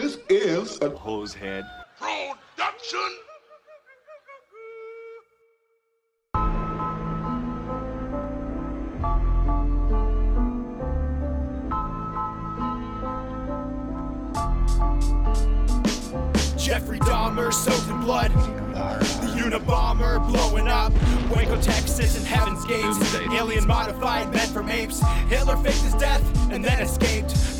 This is a hose head. production. Jeffrey Dahmer soaked in blood. The Unabomber blowing up. Waco, Texas, and Heaven's Gates. Alien modified men from apes. Hitler faked his death and then escaped.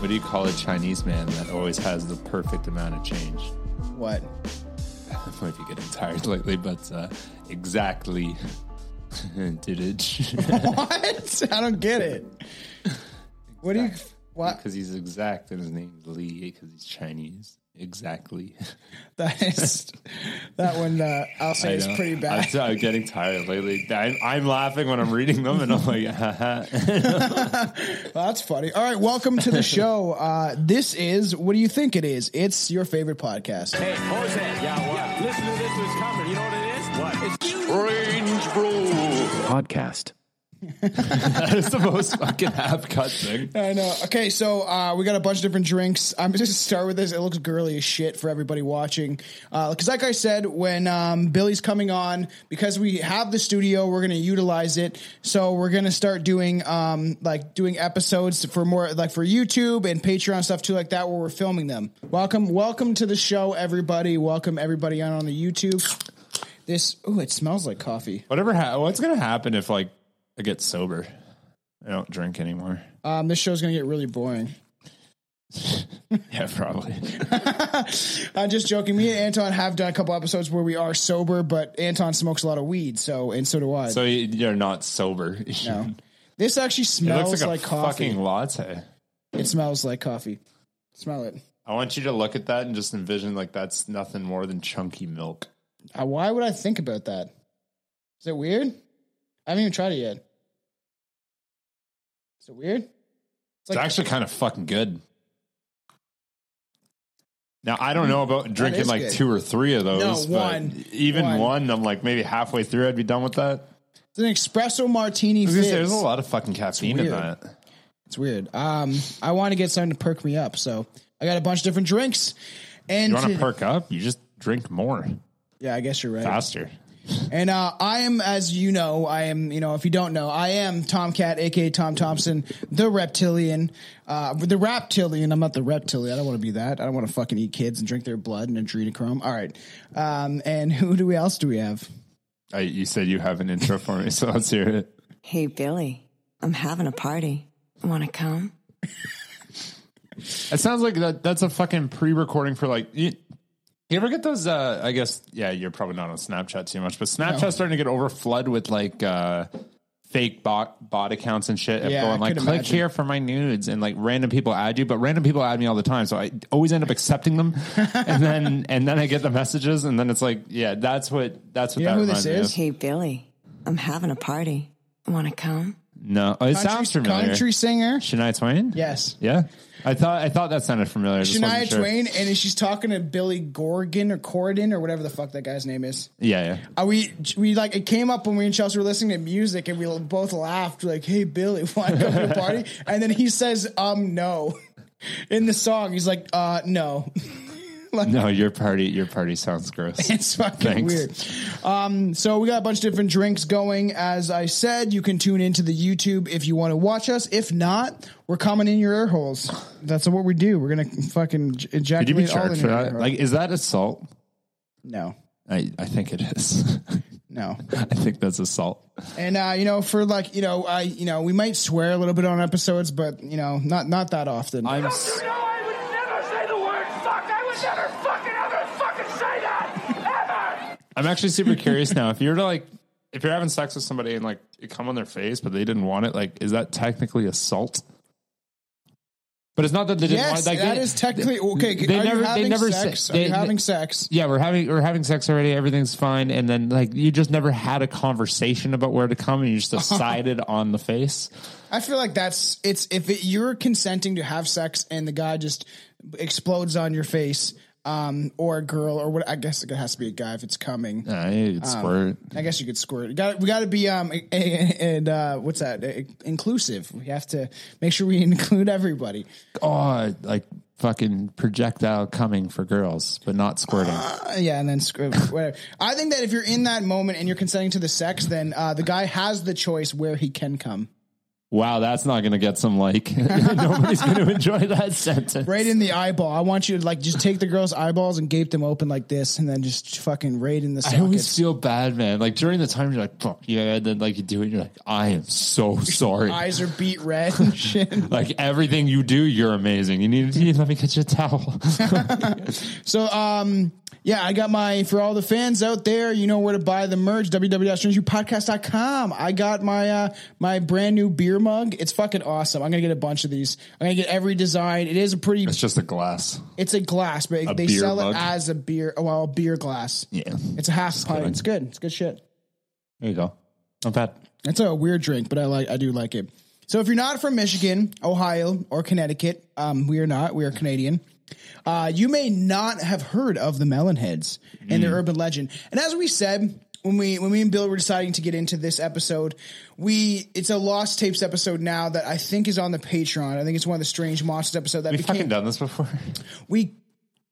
What do you call a Chinese man that always has the perfect amount of change? What? I might be getting tired lately, but uh, exactly. Did it? What? I don't get it. What do you? What? Because he's exact and his name's Lee because he's Chinese. Exactly. That is that one. Uh, I'll say is know. pretty I'm, bad. t- I'm getting tired lately. I'm, I'm laughing when I'm reading them, and I'm like. Well, that's funny. All right, welcome to the show. Uh, this is what do you think it is? It's your favorite podcast. Hey, hose head. Yeah, what? Listen to this was coming. You know what it is? What? It's Strange Brew. podcast. That is the most fucking half cut thing. I know. Okay, so uh, we got a bunch of different drinks. I'm just gonna start with this. It looks girly as shit for everybody watching. Because, like I said, when um, Billy's coming on, because we have the studio, we're gonna utilize it. So we're gonna start doing um, like doing episodes for more like for YouTube and Patreon stuff too, like that, where we're filming them. Welcome, welcome to the show, everybody. Welcome everybody on on the YouTube. This oh, it smells like coffee. Whatever. Ha- what's gonna happen if like I get sober? I don't drink anymore. Um, this show's gonna get really boring. Yeah, probably. I'm just joking. Me and Anton have done a couple episodes where we are sober, but Anton smokes a lot of weed, so and so do I. So you- you're not sober. no. This actually smells like, like, coffee. fucking latte. It smells like coffee. Smell it. I want you to look at that and just envision like that's nothing more than chunky milk. Uh, why would I think about that? Is it weird? I haven't even tried it yet. Is it weird? It's actually kind of fucking good. Now I don't know about drinking like good. two or three of those. No, but one. Even One. one. I'm like maybe halfway through. I'd be done with that. It's an espresso martini. There's a lot of fucking caffeine in that. It's weird. Um, I want to get something to perk me up, so I got a bunch of different drinks. And You want to- perk up? You just drink more Yeah, I guess you're right. faster. And uh, I am, as you know, I am, you know, if you don't know, I am Tomcat, aka Tom Thompson, the reptilian, uh, the reptilian. I'm not the reptilian. I don't want to be that. I don't want to fucking eat kids and drink their blood and adrenochrome. All right. Um, and who do we else do we have? I, you said you have an intro for me, so let's hear it. Hey, Billy, I'm having a party. Want to come? It sounds like that. That's a fucking pre-recording for like. You, you ever get those? Uh, I guess yeah. You're probably not on Snapchat too much, but Snapchat's starting to get over flood with like uh, fake bot bot accounts and shit. of Yeah, I going like could click imagine. here for my nudes, and like random people add you, but random people add me all the time, so I always end up accepting them, and then and then I get the messages, and then it's like yeah, that's what that's what You know who this reminds me is? of. Hey, Billy, I'm having a party. Want to come? No, oh, it sounds Country, familiar. country singer. Shania Twain. Yes. Yeah, I thought I thought that sounded familiar. Just Shania sure. Twain, and she's talking to Billy Gorgon or Corridon or whatever the fuck that guy's name is. Yeah, yeah. Uh, we we like it came up when we and Chelsea were listening to music and we both laughed like, "Hey Billy, want to come to a party?" and then he says, "Um, no." In the song, he's like, "Uh, no." No, your party, your party sounds gross. It's fucking Thanks. weird. Um, so we got a bunch of different drinks going. As I said, you can tune into the YouTube if you want to watch us. If not, we're coming in your ear holes. That's what we do. We're gonna fucking j- ejaculate Did you be charged for that? Like, is that assault? no, I, I think it is. no. I think that's assault. And uh, you know, for like, you know, I, you know, we might swear a little bit on episodes, but you know, not not that often. I'm. No, I would never say the word fuck. I would never fucking ever fucking say that. Ever. I'm actually super curious now. If you're to like, if you're having sex with somebody and like it come on their face, but they didn't want it, like, is that technically assault? But it's not that they didn't Yes, want like that they, is technically okay. they are never- you they never sex? said- are you having sex? Yeah, we're having we're having sex already. Everything's fine, and then like you just never had a conversation about where to come, and you just decided on the face. I feel like that's it's if it, you're consenting to have sex and the guy just explodes on your face, um, or a girl, or what? I guess it has to be a guy if it's coming. You could squirt. I guess you could squirt. Got we got to be um and uh, what's that? Inclusive. We have to make sure we include everybody. Oh, like fucking projectile coming for girls, but not squirting. Uh, yeah, and then squirt. Whatever. I think that if you're in that moment and you're consenting to the sex, then uh, the guy has the choice where he can come. Wow, that's not going to get some like. Nobody's going to enjoy that sentence. Right in the eyeball. I want you to like just take the girl's eyeballs and gape them open like this, and then just fucking right in the I always sockets. feel bad, man. Like during the time, you're like, "Fuck yeah," and then like you do it, you're like, "I am so sorry." Eyes are beat red and shit. like everything you do, you're amazing. You need to let me get you a towel. So, um, yeah, I got my, for all the fans out there, you know where to buy the merch, www.strangepodcast.com. I got my, uh, my brand new beer mug. It's fucking awesome. I'm going to get a bunch of these. I'm going to get every design. It is a pretty, it's just a glass. it's a glass, but they beer sell mug? it as a beer, well, a beer glass. Yeah, It's a half pint. It's good. It's good shit. there you go. Not bad. It's a weird drink, but I like I do like it. So if you're not from Michigan, Ohio, or Connecticut, um, we are not. We are Canadian. Uh, you may not have heard of the Melonheads and their urban legend. And as we said when we when we and Bill were deciding to get into this episode, we it's a lost tapes episode now that I think is on the Patreon. I think it's one of the strange monsters episode that We became fucking done this before. we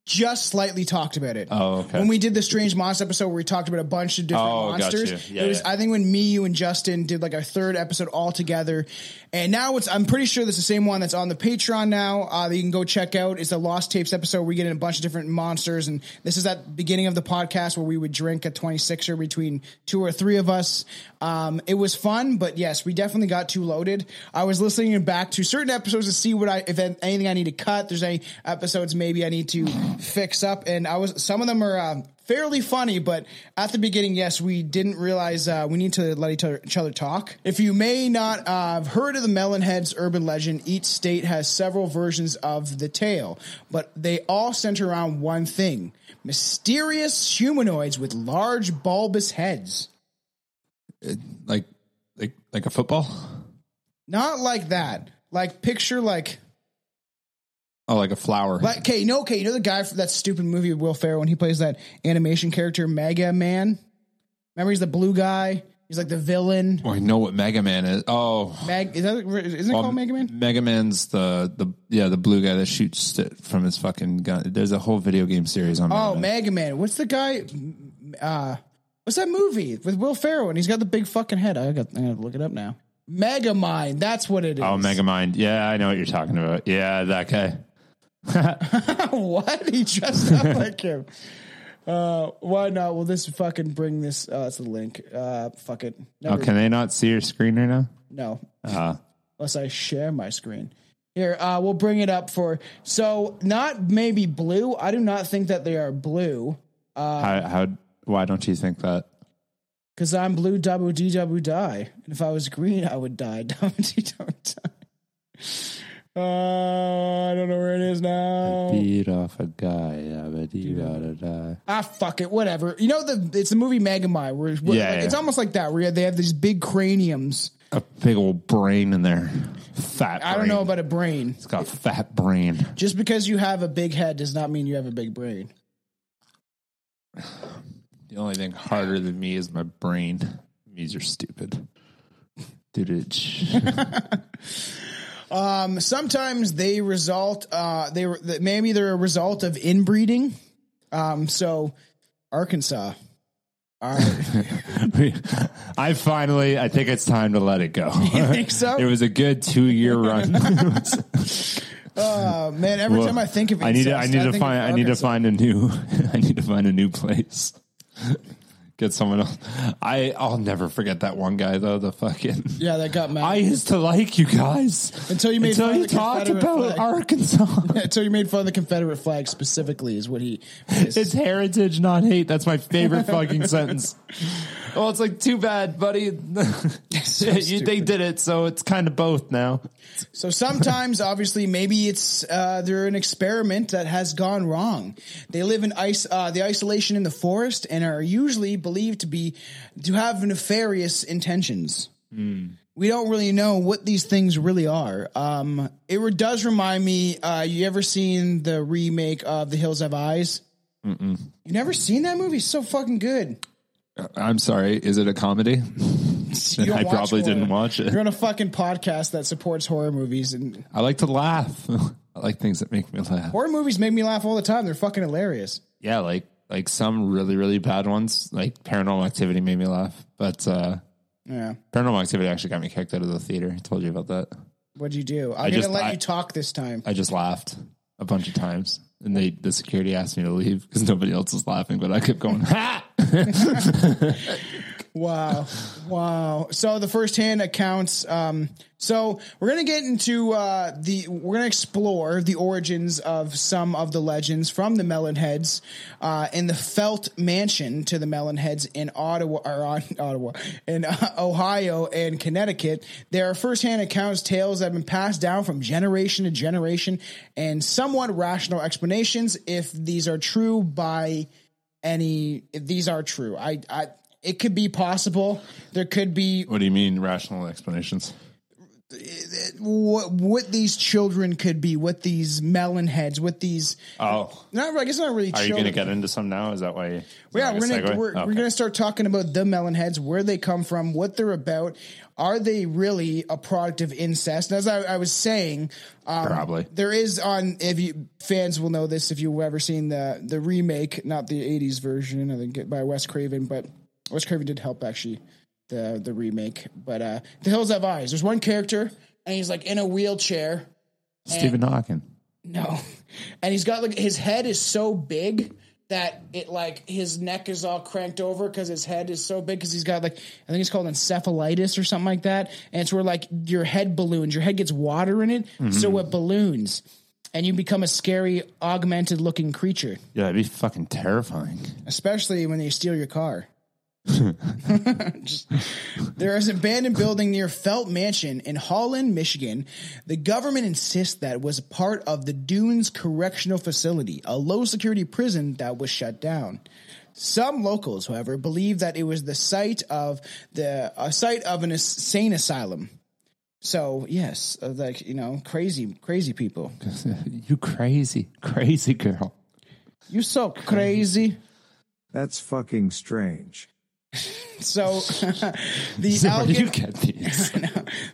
just slightly talked about it. Oh, okay. When we did the strange monster episode where we talked about a bunch of different Oh, monsters. Yeah, it was yeah. I think when me, you, and Justin did like our third episode all together, and now it's I'm pretty sure that's the same one that's on the Patreon now. Uh, that you can go check out. It's the Lost Tapes episode. where We get in a bunch of different monsters, and this is at beginning of the podcast where we would drink a 26er between two or three of us. Um, it was fun, but yes, we definitely got too loaded. I was listening back to certain episodes to see what I if anything I need to cut. There's any episodes maybe I need to fix up, and I was some of them are. Uh, fairly funny, but at the beginning, yes, we didn't realize uh, we need to let each other, each other talk. If you may not uh, have heard of the Melonheads urban legend, each state has several versions of the tale, but they all center around one thing mysterious humanoids with large bulbous heads. like, like, like a football. Not like that. Like picture like Oh, like a flower. like okay, know. okay, you know the guy from that stupid movie with Will Ferrell when he plays that animation character Mega Man? Remember he's the blue guy? He's like the villain. oh, I know what Mega Man is. Oh, Mag is that isn't it well, called Mega Man? Mega Man's the the yeah the blue guy that shoots it from his fucking gun. There's a whole video game series on. Oh, Mega Man. Mega Man. What's the guy? Uh, what's that movie with Will Ferrell and he's got the big fucking head? I got. I gotta look it up now. Mega Mind. That's what it is. Oh, Mega Mind. Yeah, I know what you're talking about. Yeah, that guy. what? He dressed up like him. Uh, why not? Will this fucking bring this? Oh, that's the link. Uh, fuck it. Oh, Never, can they not see your screen right now? No. Uh-huh. Unless I share my screen. Here, uh, we'll bring it up for. So, not maybe blue. I do not think that they are blue. how, how? Why don't you think that? Because I'm blue, double D, double die. And if I was green, I would die. Double D, double die. Uh, I don't know where it is now. Beat off a guy. Yeah, but you gotta die. Ah, fuck it, whatever. You know the it's the movie Megamind where, where Yeah, like, yeah. it's almost like that where they have these big craniums. A big old brain in there. Fat. I don't know about a brain. It's got fat brain. Just because you have a big head does not mean you have a big brain. The only thing harder than me is my brain. It means you're stupid. Dude, it. Um, sometimes they result. Uh, they were maybe they're a result of inbreeding. Um, so Arkansas. Right. I finally, I think it's time to let it go. You think so? it was a good two year run. Oh man, every Well, time I think of it, I need to, I need to find, I need to find a new, I need to find a new place. Get someone else. I I'll never forget that one guy though. The fucking Yeah, that got mad. I used to like you guys Until you made until fun of you the talked about flag. Arkansas. Until you made fun of the Confederate flag specifically is what he. is. it's heritage, not hate. That's my favorite fucking sentence. Well, it's like too bad, buddy. you, they did it, so it's kind of both now. So sometimes, obviously, maybe it's uh, they're an experiment that has gone wrong. They live in ice, uh, the isolation in the forest, and are usually believed to be to have nefarious intentions. We don't really know what these things really are. Um, it re- does remind me. Uh, you ever seen the remake of The Hills Have Eyes? Mm-mm. You never seen that movie? It's so fucking good. I'm sorry. Is it a comedy? I probably horror. didn't watch it. You're on a fucking podcast that supports horror movies, and I like to laugh. I like things that make me laugh. horror movies make me laugh all the time. They're fucking hilarious. Yeah, like like some really really bad ones, like Paranormal Activity made me laugh. But uh Yeah. Paranormal Activity actually got me kicked out of the theater. I told you about that. What'd you do? I'm I gonna just- let I- you talk this time. I just laughed a bunch of times, and they the security asked me to leave because nobody else was laughing, but I kept going. Ha! Wow. wow. So the first hand accounts. Um, so we're going to get into uh, the, we're going to explore the origins of some of the legends from the Melonheads uh, in the Felt Mansion to the Melonheads in Ottawa, or on, Ottawa, in uh, Ohio and Connecticut. There are first hand accounts, tales that have been passed down from generation to generation, and somewhat rational explanations if these are true by any if these are true. I I it could be possible. There could be what do you mean rational explanations? what what these children could be, what these melon heads, what these Oh, not I guess not really are you children. going to get into some now? Is that why? You, is yeah, that we're gonna we're, we're gonna start talking about the melon heads, where they come from, what they're about. Are they really a product of incest? And as I, I was saying, um, Probably. there is on if you fans will know this if you've ever seen the the remake, not the '80s version, I think by Wes Craven, but Wes Craven did help actually the the remake. But uh The Hills Have Eyes. There's one character and he's like in a wheelchair. Stephen Hawking. No. And he's got like his head is so big that it like his neck is all cranked over because his head is so big because he's got like I think it's called encephalitis or something like that. And it's where like your head balloons, your head gets water in it, so it balloons. And you become a scary, augmented looking creature, Yeah, it'd be fucking terrifying. especially when they steal your car. Just- there is an abandoned building near Felt Mansion in Holland, Michigan. The government insists that it was part of the Dunes Correctional Facility, a low security prison that was shut down. Some locals, however, believe that it was the site of the a site of an insane asylum. So yes, uh, like you know, crazy, crazy people. you crazy, crazy girl. You so crazy. That's fucking strange. So the So where do you Allegan, get these?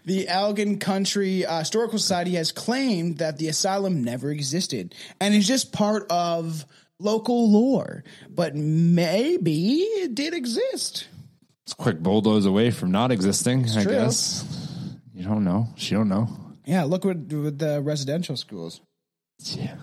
the Allegan County uh, Historical Society has claimed that the asylum never existed and is just part of local lore, but maybe it did exist. It's a quick bulldoze away from not existing. I true. guess you don't know. She don't know. Yeah, look with, with the residential schools. Yeah,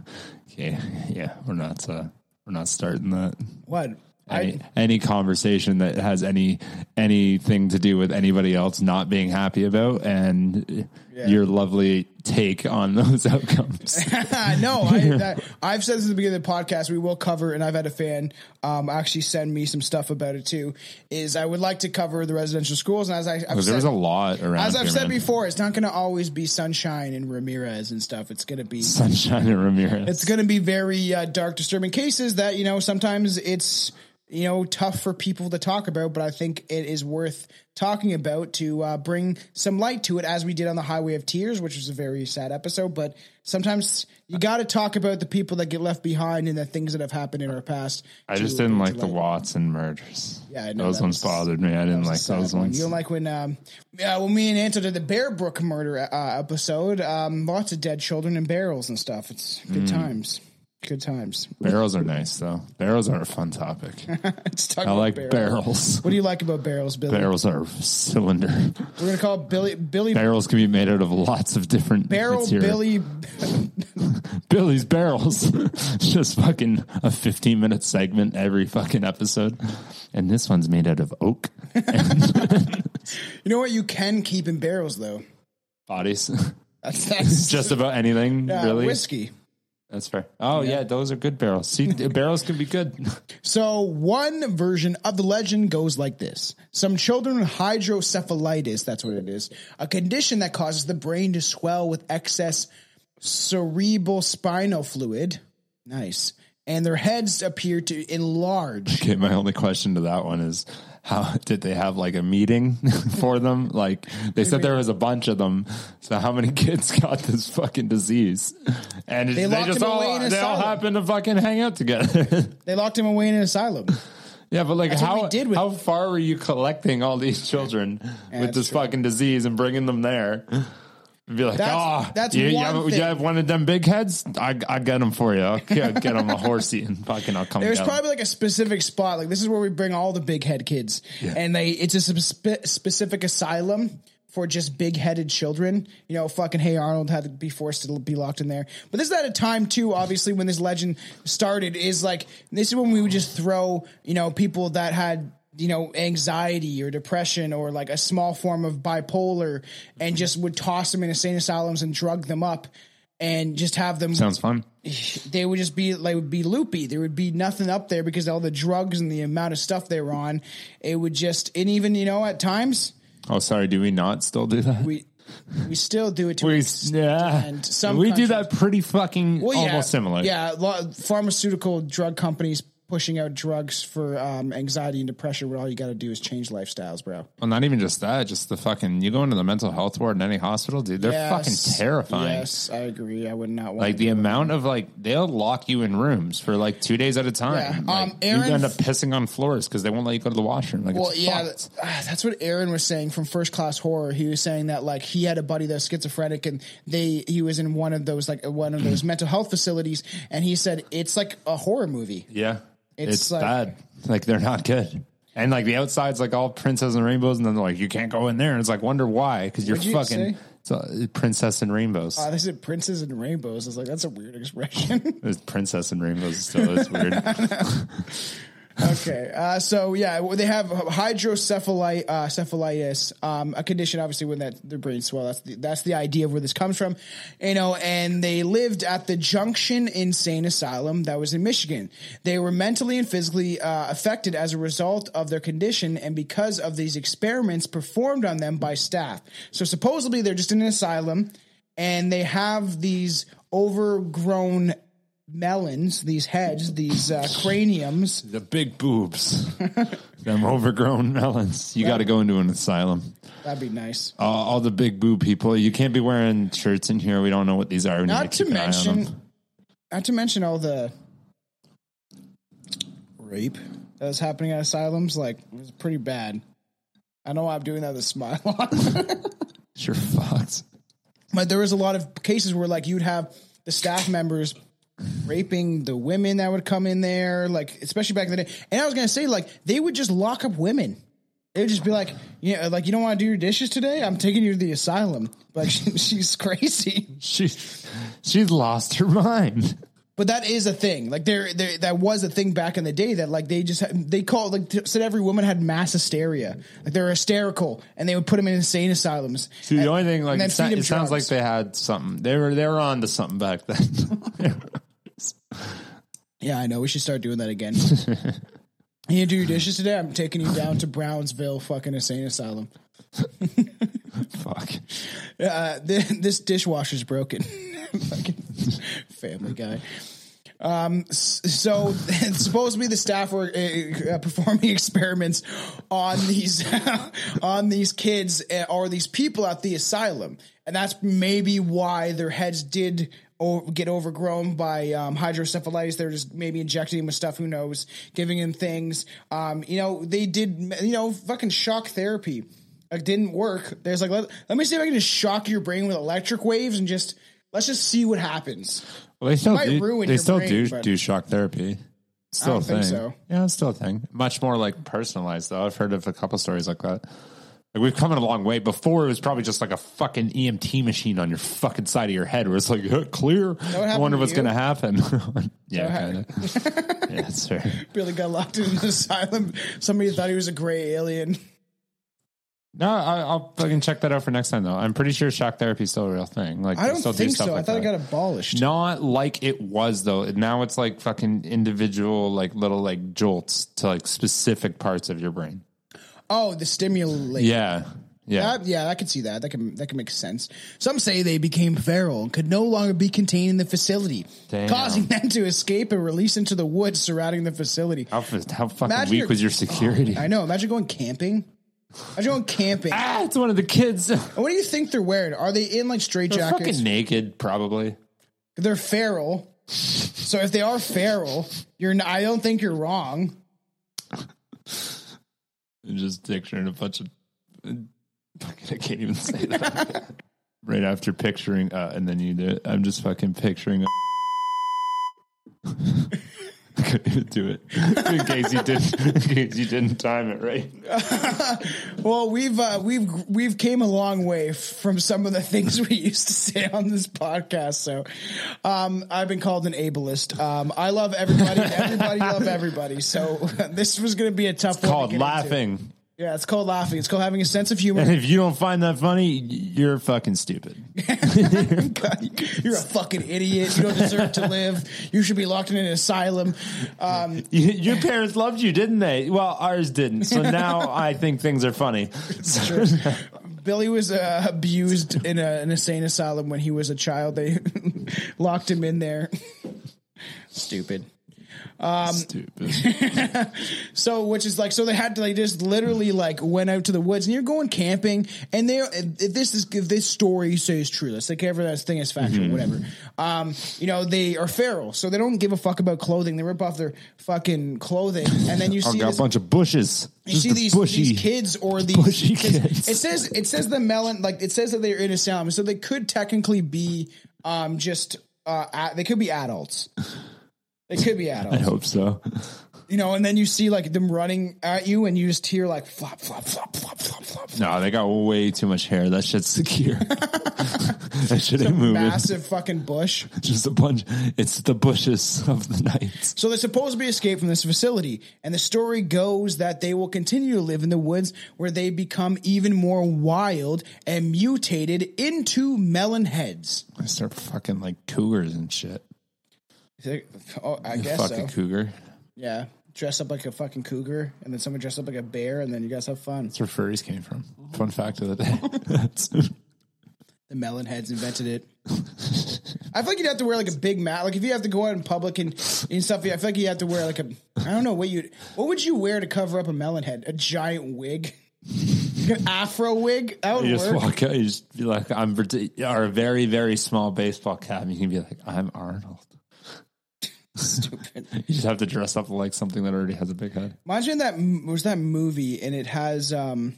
yeah, yeah. We're not. Uh, we're not starting that. What? Any, I, any conversation that has any anything to do with anybody else not being happy about and your lovely take on those outcomes. no, I, that, I've said this at the beginning of the podcast. We will cover, and I've had a fan um, actually send me some stuff about it too. Is I would like to cover the residential schools, and as I, I've Because there said, was a lot around. as I've here, said man. before, it's not going to always be sunshine and Ramirez and stuff. It's going to be Sunshine and Ramirez. it's going to be very uh, dark, disturbing cases that you know sometimes it's you know tough for people to talk about, but I think it is worth talking about to uh, bring some light to it, as we did on the Highway of Tears, which was a very sad episode. But sometimes you got to talk about the people that get left behind and the things that have happened in our past. I to just didn't like the. Watson murders. Yeah, I know, those ones was- bothered me. I didn't like those one. ones. You don't like when, um, yeah, when me and Anto did the Bear Brook murder uh, episode. Um, lots of dead children in barrels and stuff. It's good Mm. times. Good times. Barrels are nice though. Barrels are a fun topic. I like barrels. barrels. What do you like about barrels, Billy? Barrels are cylinder. We're gonna call Billy Billy Barrels can be made out of lots of different Barrel material. Billy Billy's barrels. Just fucking a 15 minute segment every fucking episode. And this one's made out of oak You know what? You can keep in barrels though. bodies. That's that's Just about anything, uh, really. whiskey. That's fair. Oh, yeah. those are good barrels. See, barrels can be good. So one version of the legend goes like this: Some children with hydrocephalitis, that's what it is, a condition that causes the brain to swell with excess cerebral spinal fluid. Nice. And their heads appear to enlarge. Okay, my only question to that one is how did they have like a meeting for them? Like they said there was a bunch of them. So how many kids got this fucking disease? And They they, locked just all they all asylum. happen to fucking hang out together. They locked him away in an asylum. yeah, but like That's how did how far were you collecting all these children with this true. fucking disease and bringing them there? Be like, That's- oh, that's you, you one have, you have one of them big heads? I I get them for you. I'll get, them a horsey and fucking I'll come. There's get 'em." probably like a specific spot. Like this is where we bring all the big head kids, and they it's a spe- specific asylum for just big headed children. You know, fucking Hey Arnold had to be forced to be locked in there. But this is at a time too. Obviously, when this legend started, is like this is when we would just throw you know people that had. You know, anxiety or depression or like a small form of bipolar, and just would toss them in insane asylums and drug them up, and just have them sounds fun. they would just be like would be loopy. There would be nothing up there because all the drugs and the amount of stuff they were on. It would just and even you know at times Oh, sorry. Do we not still do that? we we still do it to We, extent. yeah, Some we do that pretty fucking Well, yeah, almost similar. Yeah, pharmaceutical drug companies pushing out drugs for um, anxiety and depression. Where all you got to do is change lifestyles, bro. Well, not even just that. Just the fucking. You go into the mental health ward in any hospital, dude. They're Yes. fucking terrifying. Yes, I agree. I would not want Like the amount of like they'll lock you in rooms for like two days at a time. Yeah. Like, Um, Aaron- you end up pissing on floors because they won't let you go to the washroom. Like, Well, yeah, that's, that's what Aaron was saying from First Class Horror. He was saying that like he had a buddy that was schizophrenic, and they he was in one of those like one of those mental health facilities, and he said it's like a horror movie. yeah, It's it's, like- bad. Like they're not good. And like the outside's like all princess and rainbows, and then they're like, you can't go in there. And it's like, wonder why? Because you're you fucking it's a, princess and rainbows. Uh, they said princes and rainbows. I was like, that's a weird expression. It's princess and rainbows still. It's weird. okay, uh, so yeah, they have hydrocephalitis, uh, cephalitis, um, a condition obviously when that their brain swell. That's the, that's the idea of where this comes from, you know. And they lived at the Junction Insane Asylum that was in Michigan. They were mentally and physically uh, affected as a result of their condition and because of these experiments performed on them by staff. So supposedly they're just in an asylum and they have these overgrown melons, these heads, these uh, craniums. the big boobs, them overgrown melons. You got to go into an asylum. That'd be nice. Uh, all the big boob people. You can't be wearing shirts in here. We don't know what these are. We need Not to keep an eye on mention, them. not to mention all the rape that was happening at asylums. Like it was pretty bad. I know why I'm doing that with a smile on. Sure, fucked. but there was a lot of cases where like you'd have the staff members raping the women that would come in there, like especially back in the day. And I was gonna say, like, they would just lock up women. They would just be like, yeah, like you don't want to do your dishes today? I'm taking you to the asylum. Like she, she's crazy. She, she's lost her mind. But that is a thing. Like there, there, that was a thing back in the day that like they just they called like said every woman had mass hysteria. Like they're hysterical, and they would put them in insane asylums. See, the And- only thing like it, sa- it sounds like they had something. They were they were on to something back then. Yeah, I know. We should start doing that again. you do your dishes today? I'm taking you down to Brownsville, fucking insane asylum. Fuck. Uh, th- this dishwasher's broken. fucking family guy. Um, supposed to be the staff were uh, uh, performing experiments on these on these kids uh, or these people at the asylum, and that's maybe why their heads did get overgrown by um, hydrocephalitis. They're just maybe injecting him with stuff. Who knows? Giving him things. Um, you know, they did. You know, fucking shock therapy. Like didn't work. There's like let, let me see if I can just shock your brain with electric waves and just let's just see what happens. Well, they still do. They still brain, do do shock therapy. Still a thing. think so. Yeah, it's still a thing. Much more like personalized though. I've heard of a couple stories like that. Like we've come a long way. Before it was probably just like a fucking EMT machine on your fucking side of your head, where it's like "Huh, clear. I wonder what's going to happen. yeah, what kind of. yeah, that's fair. Billy got locked in an asylum. Somebody thought he was a gray alien. No, I, I'll fucking check that out for next time though. I'm pretty sure shock therapy is still a real thing. Like I don't still do think stuff so. I like thought it got abolished. Not like it was though. Now it's like fucking individual, like little like jolts to like specific parts of your brain. Oh, the stimulate. Yeah, yeah. That, yeah, I can see that. That can that can make sense. Some say they became feral and could no longer be contained in the facility, Damn. causing them to escape and release into the woods surrounding the facility. How, how fucking Imagine weak was your security? I know. Imagine going camping. Imagine going camping. ah, it's one of the kids. What do you think they're wearing? Are they in like straight jackets? fucking naked, probably. They're feral. So if they are feral, you're. n- I don't think you're wrong. And just picturing a bunch of. I can't even say that. right after picturing, uh, and then you do it. I'm just fucking picturing. I couldn't even do it in case you didn't. In case you didn't time it right. Well, we've uh, we've we've came a long way from some of the things we used to say on this podcast. So, um, I've been called an ableist. Um, I love everybody. Everybody love everybody. So this was going to be a tough one. to Called laughing. into. Laughing. Yeah, it's called laughing. It's called having a sense of humor. And if you don't find that funny, you're fucking stupid. You're a fucking idiot. You don't deserve to live. You should be locked in an asylum. Um, Your parents loved you, didn't they? Well, ours didn't. So now I think things are funny. Billy was uh, abused in a, an insane asylum when he was a child. They locked him in there. Stupid. Stupid. So, which is like, so they had to, they just literally like went out to the woods and you're going camping and they're, if this is, if this story you say is true, let's take every that thing as factual, Mm-hmm. whatever. Um, you know, they are feral, so they don't give a fuck about clothing. They rip off their fucking clothing and then you see got this, a bunch of bushes. you Just see a these, bushy. these kids or these bushy kids. It says it says the melon like it says that they're in asylum, so they could technically be um just uh a- they could be adults. They could be I hope so. you know. And then you see like them running at you, and you just hear like flop, flop, flop, flop, flop, flop. No, they got way too much hair. That shit's secure. that shit ain't moving. Massive fucking bush. Just a bunch. It's the bushes of the night. So they're supposed to be escaped from this facility, and the story goes that they will continue to live in the woods where they become even more wild and mutated into melon heads. I start fucking like cougars and shit. Oh, I guess Fucking so. cougar. Yeah, dress up like a fucking cougar, and then someone dress up like a bear, and then you guys have fun. That's where furries came from. Fun fact of the day. The melon heads invented it. I feel like you'd have to wear like a big mat. Like if you have to go out in public and, and stuff, I feel like you have to wear like a. I don't know what you. What would you wear to cover up a melon head? A giant wig, an afro wig. That would you just work. walk out. You just be like, "I'm," or a very, very small baseball cap. You can be like, "I'm Arnold." Stupid. You just have to dress up like something that already has a big head. Imagine that was that movie, and it has um,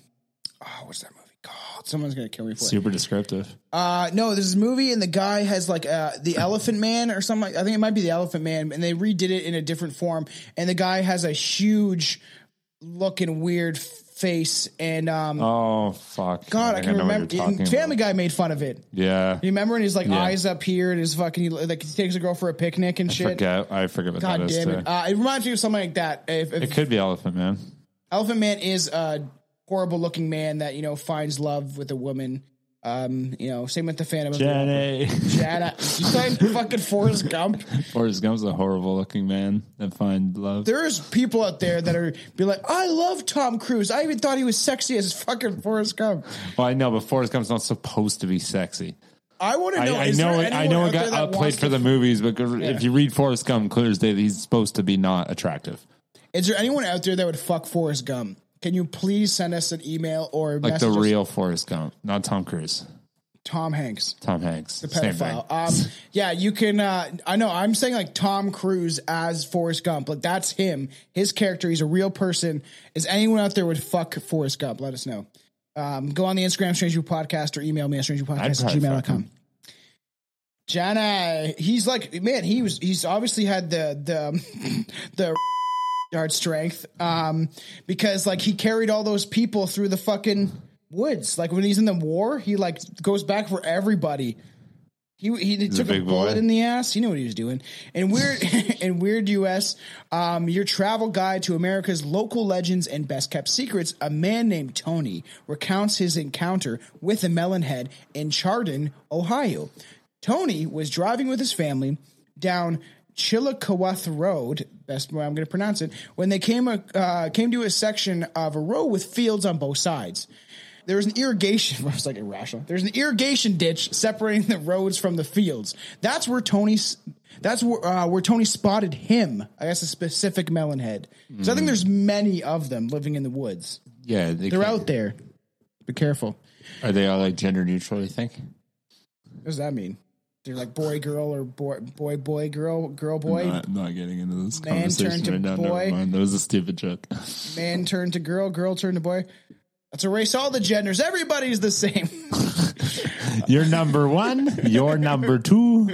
oh, what's that movie called? Someone's gonna kill me for it. Super descriptive. Uh, no, there's this movie and the guy has like uh, the Elephant Man or something. Like, I think it might be the Elephant Man, and they redid it in a different form. And the guy has a huge looking weird face, and um, Oh fuck! God, I, think can remember. Family about. Guy made fun of it. Yeah, You remember? And his like Yeah. eyes up here, and his fucking like he takes a girl for a picnic and I shit. forget. I forget what God that is. damn too. it! Uh, it reminds me of something like that. If, if it could be Elephant Man. Elephant Man is a horrible looking man that you know finds love with a woman. Um, you know, same with the Phantom. of the Opera. Jenny. Jana, you playing fucking Forrest Gump? Forrest Gump's a horrible looking man that find love. There's people out there that are be like, I love Tom Cruise. I even thought he was sexy as fucking Forrest Gump. Well, I know, but Forrest Gump's not supposed to be sexy. I want to know. I is know. It, I know out it there got outplayed for to- the movies, but if you read Forrest Gump, clear as day, he's supposed to be not attractive. Is there anyone out there that would fuck Forrest Gump? Can you please send us an email or Like the us? real Forrest Gump, not Tom Cruise. Tom Hanks? Tom Hanks. The pedophile. Um, yeah, you can. Uh, I know. I'm saying like Tom Cruise as Forrest Gump. Like that's him. His character. He's a real person. Is anyone out there would fuck Forrest Gump? Let us know. Um, go on the Instagram Strange Brew Podcast or email me at I'd strangebrewPodcast at gmail.com. Jana, he's like man. He was. He's obviously had the the the yard strength. Um, because like he carried all those people through the fucking woods. Like when he's in the war, he like goes back for everybody. He he took a, big bullet boy. in the ass. He knew what he was doing. And weird in weird US, um, your travel guide to America's local legends and best kept secrets. A man named Tony recounts his encounter with a melonhead in Chardon, Ohio. Tony was driving with his family down Chillicothe Road, best way I'm going to pronounce it, when they came uh, came to a section of a road with fields on both sides. There was an irrigation. I was like irrational. There's an irrigation ditch separating the roads from the fields. That's where Tony's. That's where uh, where Tony spotted him. I guess a specific melon head. So I think there's many of them living in the woods. Yeah, they They're out there. Be careful. Are they all like gender neutral? You think? What does that mean? They're like boy girl or boy boy boy girl girl boy Not, not getting into this Man conversation right now. boy. Never mind. That was a stupid joke. man turned to girl girl turned to boy. Let's erase all the genders. Everybody's the same. You're number one. You're number two.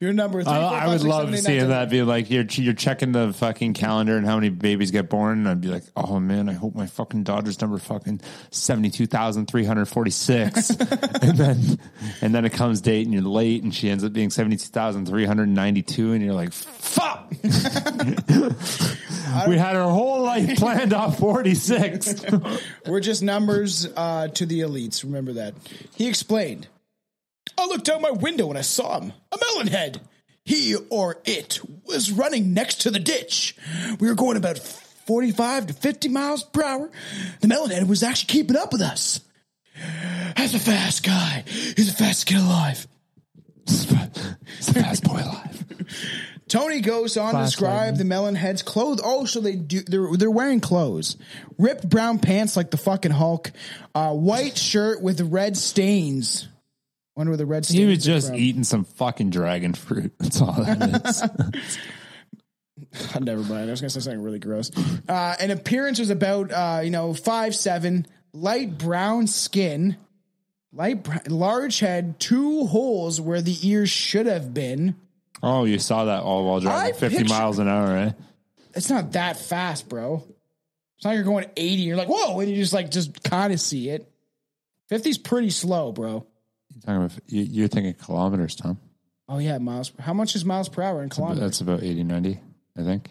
You're number three. I, four, I five, would six, love seven, eight, nine, seeing ten. that. Be like you're you're checking the fucking calendar and how many babies get born. And I'd be like, oh man, I hope my fucking daughter's number fucking seventy two thousand three hundred forty six. and then and then it comes date and you're late and she ends up being seventy two thousand three hundred ninety two and you're like, fuck. we had our whole life planned off forty six. We're just numbers uh, to the elites. Remember that. He explained. I looked out my window and I saw him, a melon head. He or it was running next to the ditch. We were going about 45 to 50 miles per hour. The melon head was actually keeping up with us. That's a fast guy. He's the fastest kid alive. it's the fast boy alive. Tony goes on to describe lightning. the melon head's clothes. Oh, so they do. They're they're wearing clothes, ripped brown pants like the fucking Hulk, uh, white shirt with red stains. Wonder where the red stains. He was just from. eating some fucking dragon fruit. That's all that is. Never mind. I was gonna say something really gross. Uh, an appearance was about uh, you know five seven, light brown skin, light br- large head, two holes where the ears should have been. Oh, you saw that all while driving I 50 picture- miles an hour, eh? It's not that fast, bro. It's not like you're going 80. You're like, whoa, and you just like just kind of see it. 50's pretty slow, bro. You're, talking about, you- you're thinking kilometers, Tom. Oh yeah, miles. How much is miles per hour in kilometers? That's about 80, 90, I think.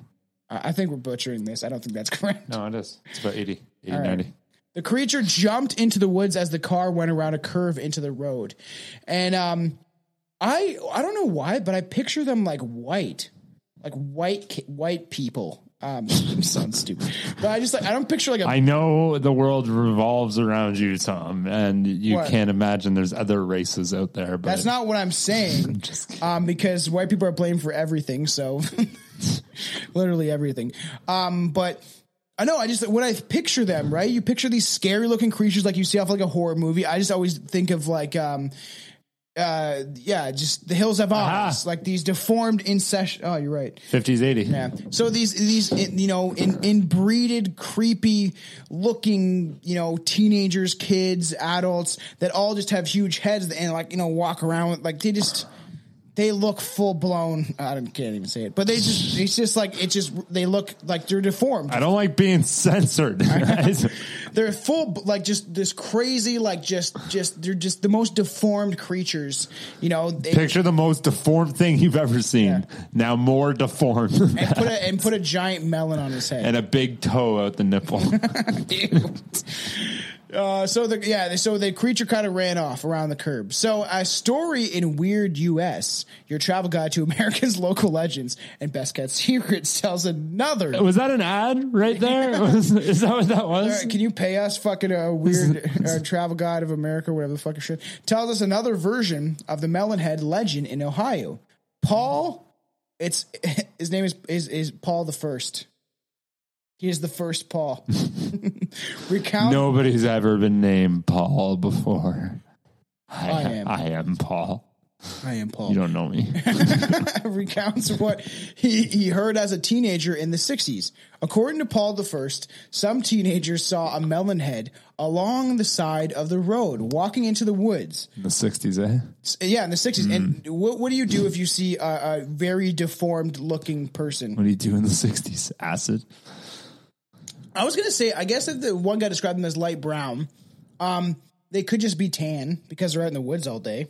I I think we're butchering this. I don't think that's correct. No, it is. It's about 80, 80 All right. 90. The creature jumped into the woods as the car went around a curve into the road, and um, I I don't know why, but I picture them like white, like white white people. Um, sounds stupid, but I just like I don't picture like a I know the world revolves around you, Tom, and you What? can't imagine there's other races out there. But That's not what I'm saying. Just um, because white people are blamed for everything. So literally everything. Um, but I know I just when I picture them, right? You picture these scary looking creatures like you see off like a horror movie. I just always think of like, um, uh, yeah, just the hills have eyes, Aha. like these deformed incest. Oh, you're right. 50s, 80. Yeah. So these these you know in inbreeded, creepy looking you know teenagers, kids, adults that all just have huge heads and like you know walk around with like they just they look full blown. I don't, can't even say it, but they just it's just like it just they look like they're deformed. I don't like being censored. They're full like just this crazy like just just they're just the most deformed creatures. You know. They, Picture the most deformed thing you've ever seen. Yeah. Now more deformed. and put a and put a giant melon on his head. and a big toe out the nipple. Uh, so the yeah, so the creature kind of ran off around the curb. So a story in Weird U.S. Your travel guide to America's local legends and best kept secrets tells another. Was that an ad right there? Was- is that what that was? right, can you pay us fucking a weird uh, travel guide of America, whatever the fuck shit? Tells us another version of the Melonhead legend in Ohio. Paul, it's his name is is, is Paul the First. He is the first Paul. Recount Nobody's ever been named Paul before. I, I am. I am Paul. I am Paul. You don't know me. recounts what he, he heard as a teenager in the 60s. According to Paul I, some teenagers saw a melon head along the side of the road walking into the woods. In the 60s, eh? Yeah, in the 60s. And what, what do you do if you see a, a very deformed looking person? What do you do in the 60s? Acid? I was going to say, I guess that the one guy described them as light brown. Um, they could just be tan because they're out in the woods all day.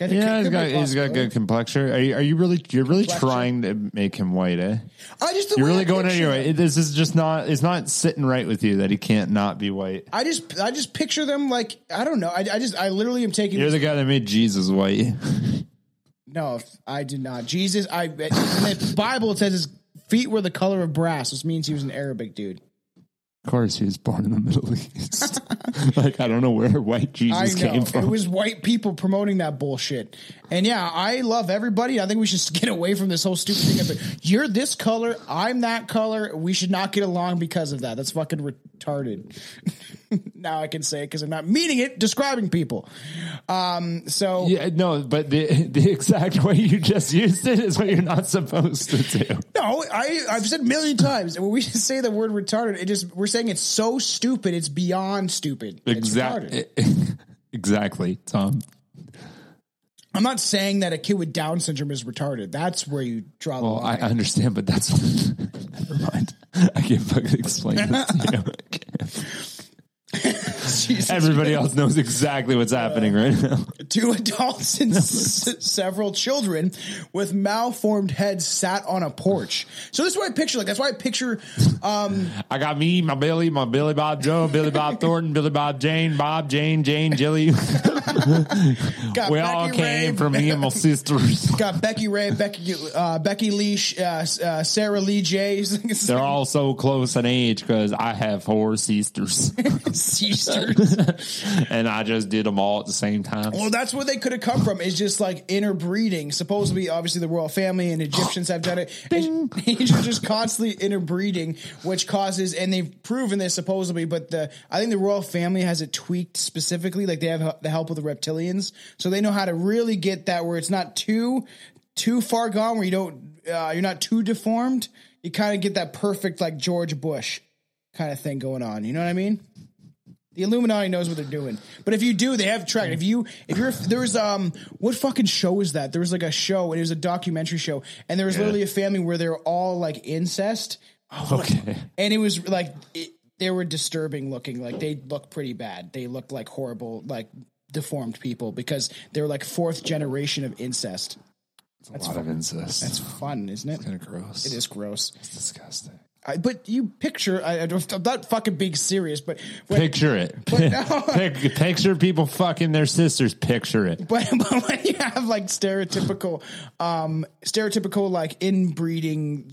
I think Yeah, it he's got he's got good complexion. Are you, are you really you're really Complexion. trying to make him white? Eh? I just You're really I going anyway. them- This is just not. It's not sitting right with you that he can't not be white. I just I just picture them like I don't know. I, I just I literally am taking. You're the guy that made Jesus white. no, I did not. Jesus, I in the Bible it says his feet were the color of brass, which means he was an Arabic dude. Of course, he was born in the Middle East. like I don't know where white Jesus came from. it was white people promoting that bullshit, and yeah, I love everybody. I think we should get away from this whole stupid thing. Of you're this color, I'm that color. We should not get along because of that. That's fucking retarded. now I can say it because I'm not meaning it, describing people. Um, so yeah, no, but the the exact way you just used it is what you're not supposed to do. No, I I've said a million times when we say the word retarded, it just we're saying it's so stupid, it's beyond stupid. Retarded. Exactly. exactly, Tom. I'm not saying that a kid with Down syndrome is retarded. That's where you draw the Well, I line. I understand, but that's never mind. I can't fucking explain this you. Everybody else knows exactly what's happening right now. Two adults and s- several children with malformed heads sat on a porch. So this is what I picture. Like that's why I picture. Um, I got me, my Billy, my Billy Bob Joe, Billy Bob Thornton, Billy Bob Jane, Bob Jane, Jane Jilly. got we Becky all Ray, came from me and my sisters. Got Becky Ray, Becky uh, Becky Lee, uh, uh, Sarah Lee J. They're all so close in age because I have four sisters, sisters. and I just did them all at the same time. Well, that's where they could have come from. Is just like interbreeding. Supposedly, obviously, the royal family and Egyptians have done it. It's just constantly interbreeding, which causes, and they've proven this supposedly. But the I think the royal family has it tweaked specifically. Like they have the help of the reptilians, so they know how to really get that where it's not too too far gone, where you don't uh, you're not too deformed. You kind of get that perfect like George Bush kind of thing going on. You know what I mean? The Illuminati knows what they're doing. But if you do, they have track. If you, if you're, there's, um, what fucking show is that? There was like a show and it was a documentary show and there was literally a family where they were all like incest. Okay. And it was like, it, they were disturbing looking. Like they look pretty bad. They looked like horrible, like deformed people because they were like fourth generation of incest. That's a lot of incest. That's fun, isn't it? kind of gross. It is gross. It's disgusting. I, but you picture, I, I don't, I'm not fucking being serious, but when, Picture it. no. Pic- picture people fucking their sisters. Picture it. But, but when you have like stereotypical, um, stereotypical like inbreeding,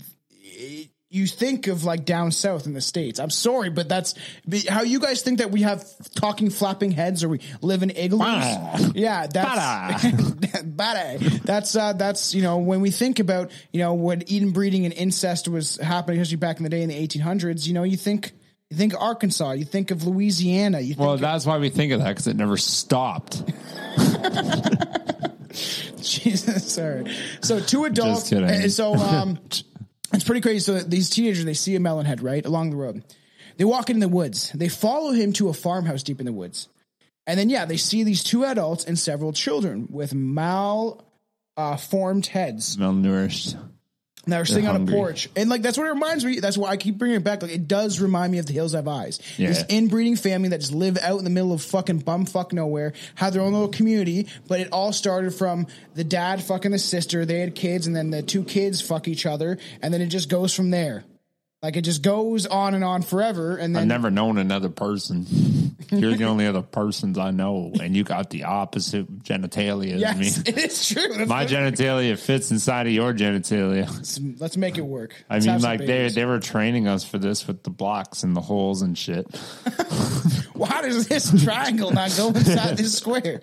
you think of like down south in the states. I'm sorry, but that's how you guys think that we have talking flapping heads or we live in igloos. Yeah, that's bada. That's uh, that's you know when we think about you know when inbreeding and incest was happening, especially back in the day in the 1800s. You know, you think. You think Arkansas, you think of Louisiana, you think Well, that's why we think of that because it never stopped. Jesus, sorry. So two adults. kidding. So um, it's pretty crazy. So these teenagers, they see a melon head right along the road. They walk in the woods. They follow him to a farmhouse deep in the woods, and then yeah, they see these two adults and several children with mal uh, formed heads Malnourished. That are sitting on a porch. And like that's what it reminds me. That's why I keep bringing it back. Like it does remind me of the Hills Have Eyes. This inbreeding family that just live out in the middle of fucking bumfuck nowhere, have their own little community. But it all started from the dad fucking the sister. They had kids, and then the two kids fuck each other, and then it just goes from there. Like it just goes on and on forever. And then I've never known another person. You're the only other persons I know, and you got the opposite genitalia as yes, me. it is true. That's My genitalia fits inside of your genitalia. let's make it work. I Let's mean, like they they were training us for this with the blocks and the holes and shit. Why does this triangle not go inside this square?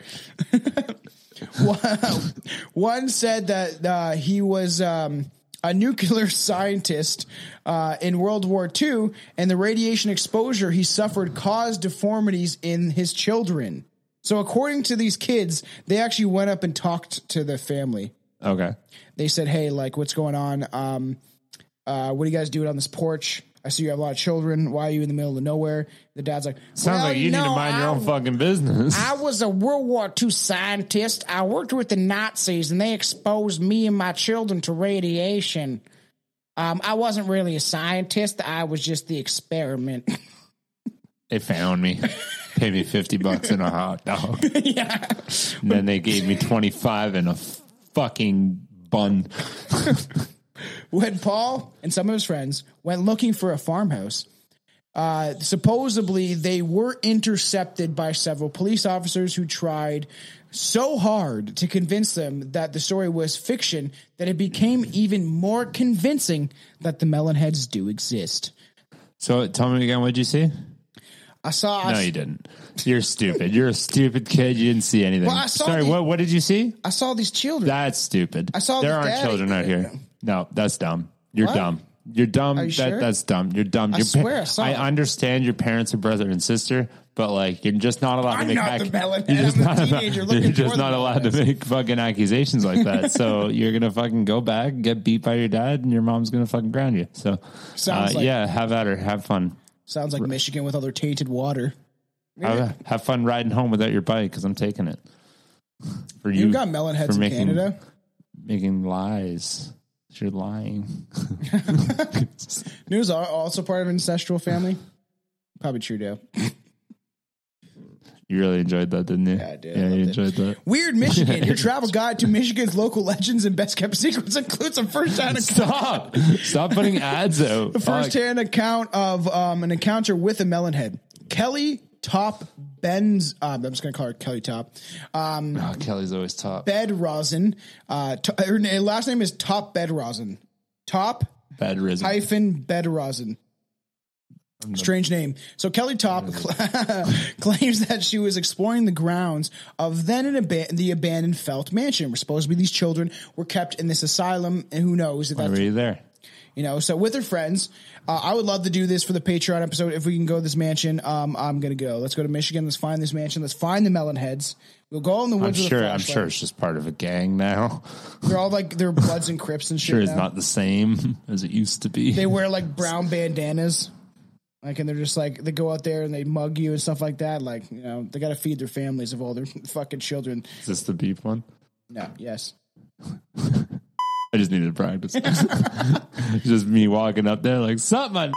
One- One said that uh, he was um, a nuclear scientist uh, in World War II, and the radiation exposure he suffered caused deformities in his children. So, according to these kids, they actually went up and talked to the family. Okay. They said, "Hey, like, what's going on? Um, uh, what are you guys doing on this porch? I see you have a lot of children. Why are you in the middle of nowhere?" The dad's like, Sounds "Well, like you need to know, mind your I- own fucking business. I was a World War II scientist. I worked with the Nazis and they exposed me and my children to radiation. Um, I wasn't really a scientist. I was just the experiment. They found me. pay me 50 bucks and a hot dog. yeah. And then they gave me 25 and a fucking bun. when Paul and some of his friends went looking for a farmhouse, uh, supposedly they were intercepted by several police officers who tried so hard to convince them that the story was fiction that it became even more convincing that the Melonheads do exist. So tell me again, what'd you see? I saw. No, you didn't. You're stupid. You're a stupid kid. You didn't see anything. Well, Sorry, what, what did you see? I saw these children. That's stupid. I saw there the aren't children out here. No, that's dumb. You're What? dumb. You're dumb. Are you that, sure? That's dumb. You're dumb. I Your swear I saw it. understand your parents are brother and sister, but like you're just not allowed I'm to make. not the you're just I'm not allowed- teenager You're looking just not allowed to make fucking accusations like that. so you're gonna fucking go back, get beat by your dad, and your mom's gonna fucking ground you. So, Sounds uh, like- yeah, have at her. Have fun. Sounds like Michigan with all their tainted water. Have, have fun riding home without your bike because I'm taking it. For you, You've got melon heads for in making- Canada. making lies. You're lying. News are also part of an ancestral family. Probably true, though. You really enjoyed that, didn't you? Yeah, I did. I Yeah, you loved it. enjoyed that. Weird Michigan. Your travel guide to Michigan's local legends and best kept secrets includes a first hand Stop! Stop putting ads out. a first hand account of um, an encounter with a melonhead. Kelly Top Ben's. Um, I'm just going to call her Kelly Top. Um, Oh, Kelly's always top. Bed Rosin. Uh, to, her last name is Top Bed Rosin. Top Bed Rosin. hyphen Bed Rosin. Strange name. So Kelly Top claims that she was exploring the grounds of then an aban- the abandoned Felt Mansion, where supposedly these children were kept in this asylum, and who knows if that's were you there? You know. So with her friends, uh, I would love to do this for the Patreon episode. If we can go to this mansion, um, I'm gonna go. Let's go to Michigan. Let's find this mansion. Let's find the melon heads. We'll go in the woods. I'm with sure. I'm sure it's just part of a gang now. they're all like they're Bloods and Crips and shit. Sure, it's now. not the same as it used to be. they wear like brown bandanas. Like and they're just like they go out there and they mug you and stuff like that. Like you know they got to feed their families of all their fucking children. Is this the beef one? No, yes, I just needed to practice. just me walking up there like, "Sup, man."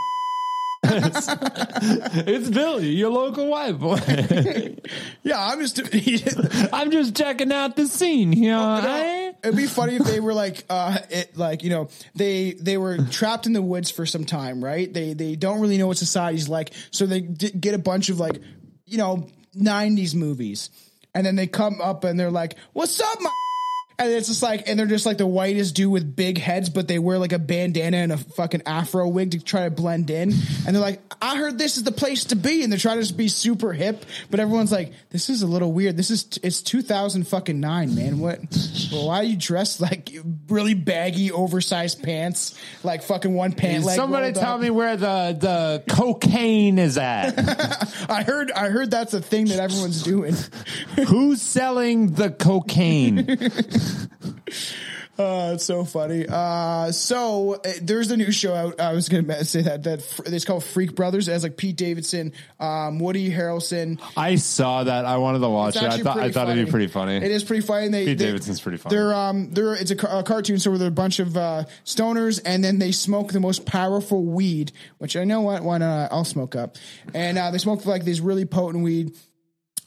it's, it's Billy, your local white boy. yeah. I'm just. I'm just checking out the scene here. eh? It'd be funny if they were like, uh, it, like you know, they they were trapped in the woods for some time, right? They they don't really know what society's like, so they d- get a bunch of like, you know, '90s movies, and then they come up and they're like, "What's up, my?" And it's just like, and they're just like the whitest dude with big heads, but they wear like a bandana and a fucking afro wig to try to blend in. And they're like, I heard this is the place to be. And they're trying to just be super hip, but everyone's like, this is a little weird. This is, it's 2000 fucking nine, man. What, well, why are you dressed like really baggy, oversized pants? Like fucking one pant leg. Somebody tell up? me where the, the cocaine is at. I heard, I heard that's a thing that everyone's doing. Who's selling the cocaine? Uh, it's so funny. Uh, so uh, there's a new show out. I was going to say that that fr- it's called Freak Brothers. It has like Pete Davidson, um, Woody Harrelson. I saw that. I wanted to watch it. I thought I thought it'd be pretty funny. It is pretty funny. They, Pete they- Davidson's pretty funny. They're um they're it's a, ca- a cartoon, so they're a bunch of uh, stoners, and then they smoke the most powerful weed, which I know what one uh, I'll smoke up, and uh, they smoke like these really potent weed.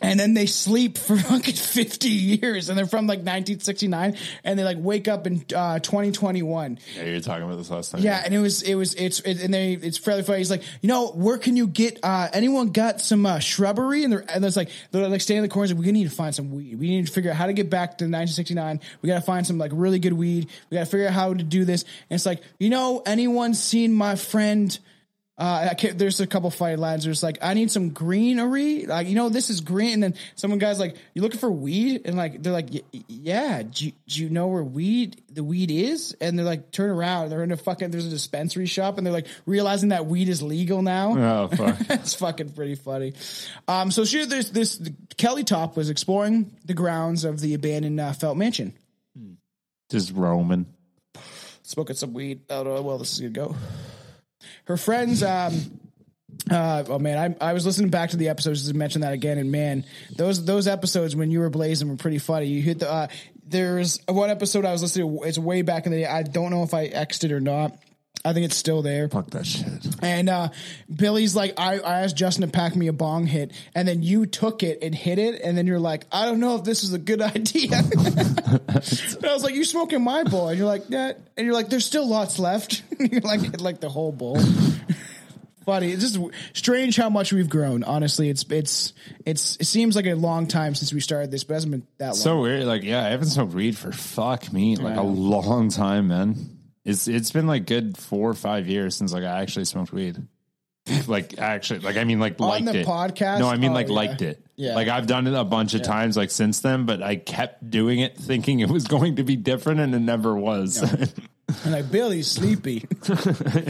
And then they sleep for fucking 50 years and they're from like 1969 and they like wake up in uh, 2021. yeah, you were talking about this last time. Yeah, and it was it was it's it, and they it's fairly funny. He's like, you know, where can you get? uh Anyone got some uh, shrubbery? And they're and it's like they're like standing in the corners. Like, we need to find some weed. We need to figure out how to get back to 1969. We got to find some like really good weed. We got to figure out how to do this. And it's like, you know, anyone seen my friend? Uh, I can't, there's a couple funny lines. There's like, I need some greenery. Like, you know, this is green. And then someone guy's like, you looking for weed? And like, they're like, yeah. Do you, do you know where weed, the weed is? And they're like, turn around. They're in a fucking, there's a dispensary shop and they're like realizing that weed is legal now. Oh fuck. it's fucking pretty funny. Um, so she, there's this, Kelly Top was exploring the grounds of the abandoned uh, Felt Mansion. Just roaming. smoking some weed. I don't know how well this is gonna go. Her friends, um, uh, oh man, I, I was listening back to the episodes to mention that again, and man, those those episodes when you were blazing were pretty funny. You hit the uh, there's one episode I was listening. to, It's way back in the day. I don't know if I it or not. I think it's still there. Fuck that shit. And uh, Billy's like, I, I asked Justin to pack me a bong hit, and then you took it and hit it, and then you're like, I don't know if this is a good idea. and I was like, you smoking my bowl, and you're like, yeah, and you're like, there's still lots left. you're like, like the whole bowl. Funny, it's just strange how much we've grown. Honestly, it's it's it's it seems like a long time since we started this, but it hasn't been that long. So weird. Like, yeah, I haven't smoked weed for fuck me, like a long time, man. It's it's been like good four or five years since like I actually smoked weed. like actually, like I mean, like On liked the it. podcast? No, I mean Oh, like yeah. liked it. Yeah. Like I've done it a bunch of times, like since then, but I kept doing it, thinking it was going to be different, and it never was. and like Billy's sleepy.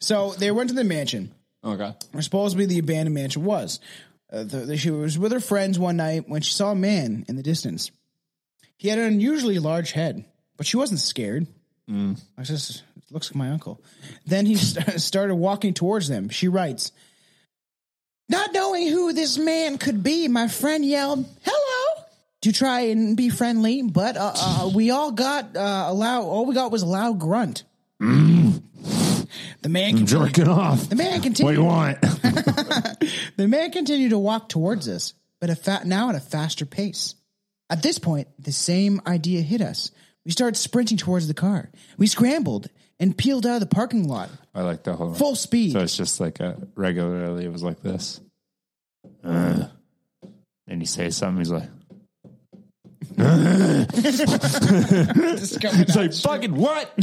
So they went to the mansion. okay. or supposedly the abandoned mansion was. Uh, the, the- she was with her friends one night when she saw a man in the distance. He had an unusually large head, but she wasn't scared. I just it looks like my uncle. Then he st- started walking towards them. She writes, "Not knowing who this man could be, my friend yelled, "Hello!" to try and be friendly, but uh, uh, we all got uh, a loud. All we got was a loud grunt. The man continued, Jerking off. the man What continued. do you want? The man continued to walk towards us, but a fa- now at a faster pace. At this point, the same idea hit us. We started sprinting towards the car. We scrambled and peeled out of the parking lot, I like that whole full speed. So it's just like a regularly, it was like this. Uh, and he says something, he's like, it's like, fucking what?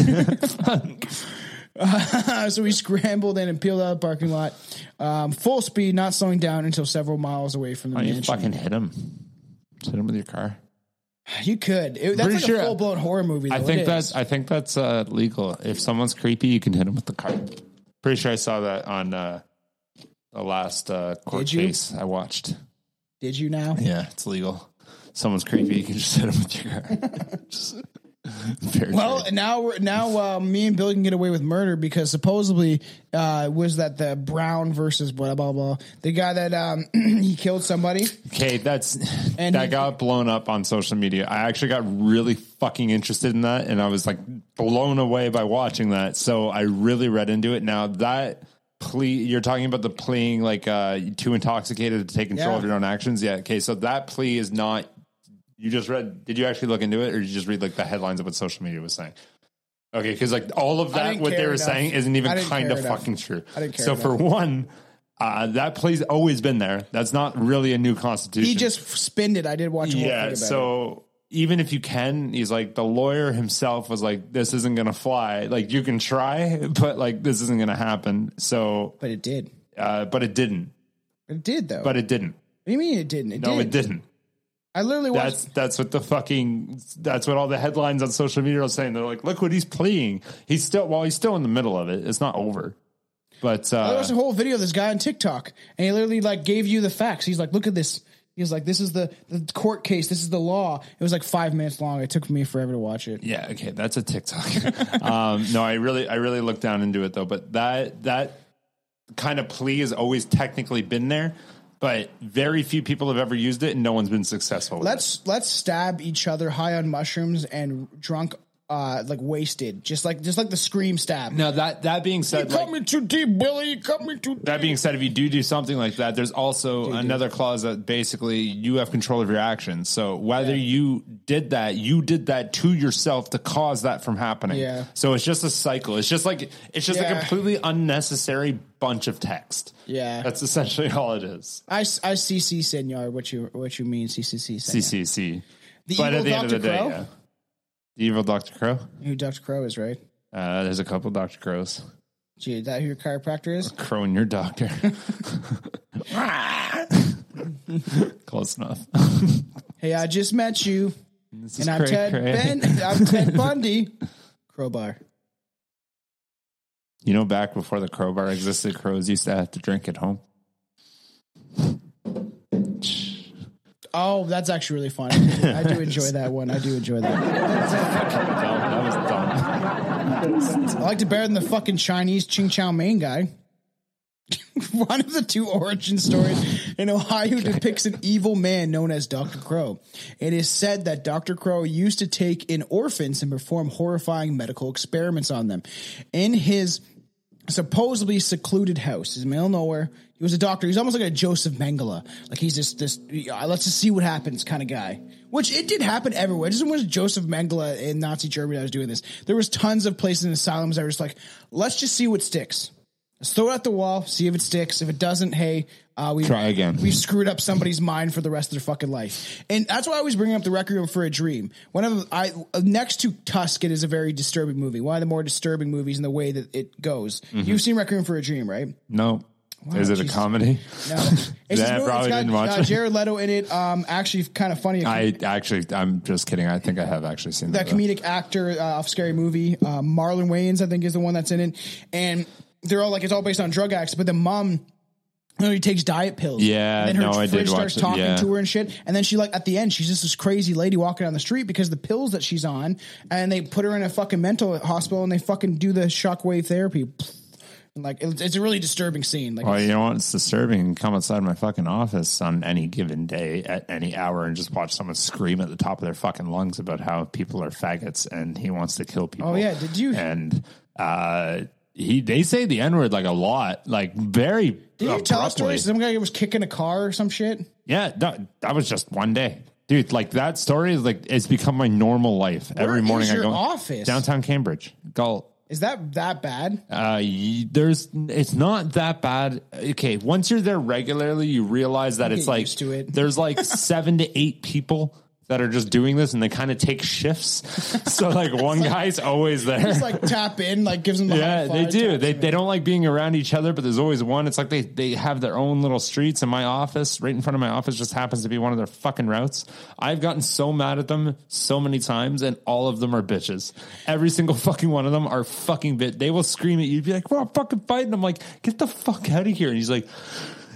so we scrambled in and peeled out of the parking lot, um, full speed, not slowing down until several miles away from the Why don't you fucking hit him? Just hit him with your car. You could. It- that's Pretty like sure- a full blown horror movie. Though. I think that's. I think that's uh, legal. If someone's creepy, you can hit them with the car. Pretty sure I saw that on uh, the last uh, court Did you? case I watched. Did you now? Yeah, it's legal. Someone's creepy, you can just hit them with your car. Just- Well, now we're, now uh, me and Billy can get away with murder because supposedly uh, was that the Brown versus blah blah blah the guy that um, he killed somebody. okay, that's And that he- got blown up on social media. I actually got really fucking interested in that, and I was like blown away by watching that. So I really read into it. Now that plea, you're talking about the pleading like uh, too intoxicated to take control Yeah. of your own actions. Yeah. Okay. So that plea is not. You just read. Did you actually look into it, or did you just read like the headlines of what social media was saying? Okay, because like all of that, what they were enough. saying isn't even kind of enough. fucking true. I didn't care So for one, uh, that play's always been there. That's not really a new constitution. He just spinned it. I did watch thing yeah. it. So even if you can, he's like the lawyer himself was like, "This isn't gonna fly. Like you can try, but like this isn't gonna happen." So, But it did. uh, but it didn't. It did though. But it didn't. what do you mean it didn't? It No, did. it didn't. I literally watched. That's that's what the fucking that's what all the headlines on social media are saying. They're like, look what he's pleading. He's still well, he's still in the middle of it. It's not over. But I uh, watched a whole video of this guy on TikTok, and he literally like gave you the facts. He's like, "Look at this." He was like, "This is the, the court case. This is the law." It was like five minutes long. It took me forever to watch it. yeah, okay, that's a TikTok. um, no, I really I really looked down into it though. But that that kind of plea has always technically been there, but very few people have ever used it, and no one's been successful. With. Let's let's stab each other high on mushrooms and drunk, uh, like wasted, just like just like the scream stab. now that that being you said, cut like, me too deep, Billy. You cut me too. Deep. That being said, if you do do something like that, there's also another clause that basically you have control of your actions. So whether you did that, you did that to yourself to cause that from happening. Yeah. So it's just a cycle. It's just like it's just a completely unnecessary bunch of text. Yeah. That's essentially all it is. I I CC senor. What you what you mean CCC senor? CCC. The but at the end of the day, yeah. Evil Dr. Crow. Who Dr. Crow is right? Uh, there's a couple Dr. Crows. Gee, is that who your chiropractor is? Crow and your doctor. Close enough. Hey, I just met you, This and is I'm cray Ted cray. Ben. I'm Ted Bundy. Crowbar. You know, back before the crowbar existed, crows used to have to drink at home. Oh, that's actually really fun. I do, enjoy that one. I do enjoy that. That was dumb. I liked it better than the fucking Chinese Ching Chow Mein guy. One of the two origin stories in Ohio depicts an evil man known as Dr. Crow. It is said that Dr. Crow used to take in orphans and perform horrifying medical experiments on them. In his supposedly secluded house, his middle of nowhere, he was a doctor. He's almost like a Joseph Mengele. Like he's just this, uh, let's just see what happens kind of guy. Which it did happen everywhere. It just was Joseph Mengele in Nazi Germany that was doing this. There was tons of places in asylums that were just like, let's just see what sticks. Let's throw it at the wall, see if it sticks. If it doesn't, hey, uh, we Try again. We've screwed up somebody's mind for the rest of their fucking life, and that's why I always bring up the Requiem for a Dream. One of the, I next to Tusk, it is a very disturbing movie. One of the more disturbing movies in the way that it goes. Mm-hmm. You've seen Requiem for a Dream, right? No. Is it Jesus. a comedy? No, it's I probably got, didn't watch uh, it. Jared Leto in it. Um, actually, kind of funny. I actually, I'm just kidding. I think I have actually seen that that. comedic actor uh, off Scary Movie, uh, Marlon Wayans, I think, is the one that's in it, and they're all like it's all based on drug acts, but the mom. Know, he takes diet pills. Yeah, and then her no, I did fridge starts it, talking yeah. to her and shit. And then she like at the end, she's just this crazy lady walking down the street because the pills that she's on, and they put her in a fucking mental hospital and they fucking do the shockwave therapy. Like it's, it's a really disturbing scene. Like Well, you know what? It's disturbing. Come outside my fucking office on any given day at any hour and just watch someone scream at the top of their fucking lungs about how people are faggots and he wants to kill people. Oh, yeah. Did you- And uh, he they say the n word like a lot, like very. did you tell a story? Some guy was kicking a car or some shit. Yeah, that, that was just one day. Dude, like that story is like it's become my normal life. Every is morning I go office? downtown Cambridge. Galt. Is that that bad? Uh, there's it's not that bad. Okay, once you're there regularly, you realize that it's like it. there's like seven to eight people that are just doing this, and they kind of take shifts. so like one guy's always there. Just like tap in, like gives them the yeah, they do. They they don't like being around each other, but there's always one. It's like they they have their own little streets. And my office, right in front of my office, just happens to be one of their fucking routes. I've gotten so mad at them so many times, and all of them are bitches. Every single fucking one of them are fucking bit. They will scream at you, be like, "We're fucking fighting." I'm like, "Get the fuck out of here!" And he's like.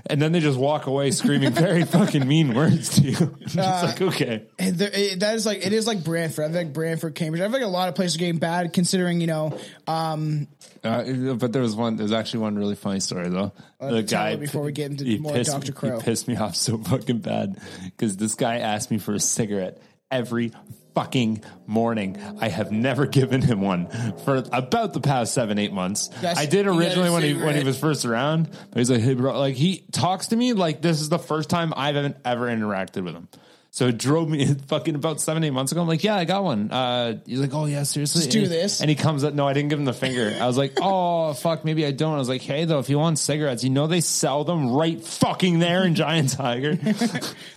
And then they just walk away screaming very fucking mean words to you. it's like, okay. And there, it, that is like it is like Brantford. I feel like Brantford, Cambridge. I feel like a lot of places are getting bad, considering you know. Um, Uh, but there was one. There's actually one really funny story though. the guy before we get into he more pissed, Dr. Crow. He pissed me off so fucking bad because this guy asked me for a cigarette every fucking morning. I have never given him one for about the past seven eight months. I did you got a originally when he when he was first around. But he's like, hey bro, like he talks to me like this is the first time I've ever, ever interacted with him. So it drove me fucking about seven, eight months ago. I'm like, yeah, I got one. Uh, he's like, oh yeah, seriously. Let's do And he- this. And he comes up. No, I didn't give him the finger. I was like, oh fuck, maybe I don't. I was like, hey though, if you want cigarettes, you know they sell them right fucking there in Giant Tiger.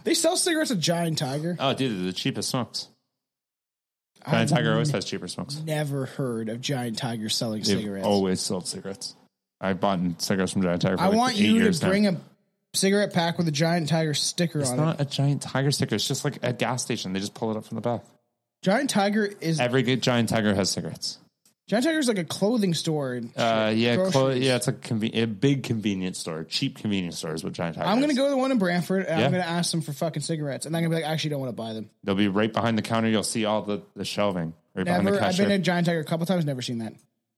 they sell cigarettes at Giant Tiger. oh, dude, they're the cheapest smokes. Giant Tiger always has cheaper smokes. Never heard of Giant Tiger selling They've cigarettes. always sold cigarettes. I've bought cigarettes from Giant Tiger. For I like want you to now. bring a cigarette pack with a Giant Tiger sticker It's on it. It's not a Giant Tiger sticker. It's just like a gas station. They just pull it up from the back. Giant Tiger is Every good Giant Tiger has cigarettes. Giant Tiger is like a clothing store. Uh, yeah, clo- yeah, it's a, conven- a big convenience store, cheap convenience store is what Giant Tiger. I'm gonna is. go to the one in Brantford and Yeah. I'm gonna ask them for fucking cigarettes, and I'm gonna be like, I actually don't want to buy them. They'll be right behind the counter. You'll see all the, the shelving right behind Never. the I've been to Giant Tiger a couple times, never seen that.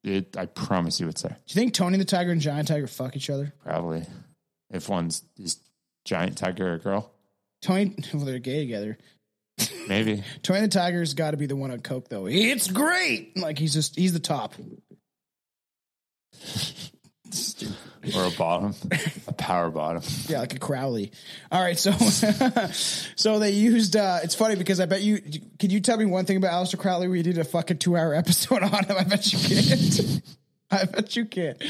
It, I promise you, it's there. Do you think Tony the Tiger and Giant Tiger fuck each other? Probably, if one's is Giant Tiger a girl, Tony, well, they're gay together. Maybe. Tony the Tiger's got to be the one on coke though. It's great. Like he's just he's the top. or a bottom, a power bottom. Yeah, like a Crowley. All right, so so they used. uh It's funny because I bet you. Could you tell me one thing about Aleister Crowley? We did a fucking two hour episode on him. I bet you can't. I bet you can't.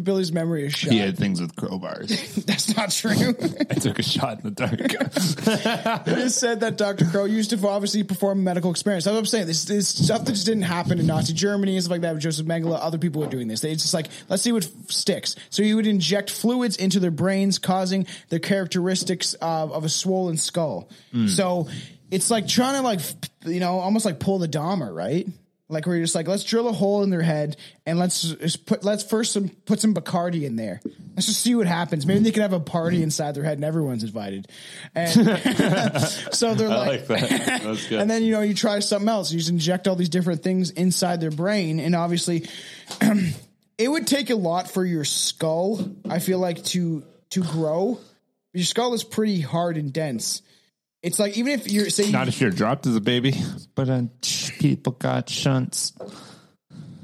Billy's memory is shot. He had things with crowbars. That's not true. I took a shot in the dark. it is said that Dr. Crow used to obviously perform medical experiments. That's what I'm saying. This is stuff that just didn't happen in Nazi Germany and stuff like that with Joseph Mengele. Other people were doing this. It's just like, let's see what f- sticks. So he would inject fluids into their brains, causing the characteristics of, of a swollen skull. Hmm. So it's like trying to like, you know, almost like pull the Dahmer, right? Like where you're just like, let's drill a hole in their head and let's just put let's first some, put some Bacardi in there. Let's just see what happens. Maybe they can have a party inside their head and everyone's invited. And so they're I like, like that. That's good. and then you know you try something else. You just inject all these different things inside their brain, and obviously, it it would take a lot for your skull. I feel like to to grow. Your skull is pretty hard and dense. It's like even if you're say Not if you're dropped as a baby, but uh, people got shunts.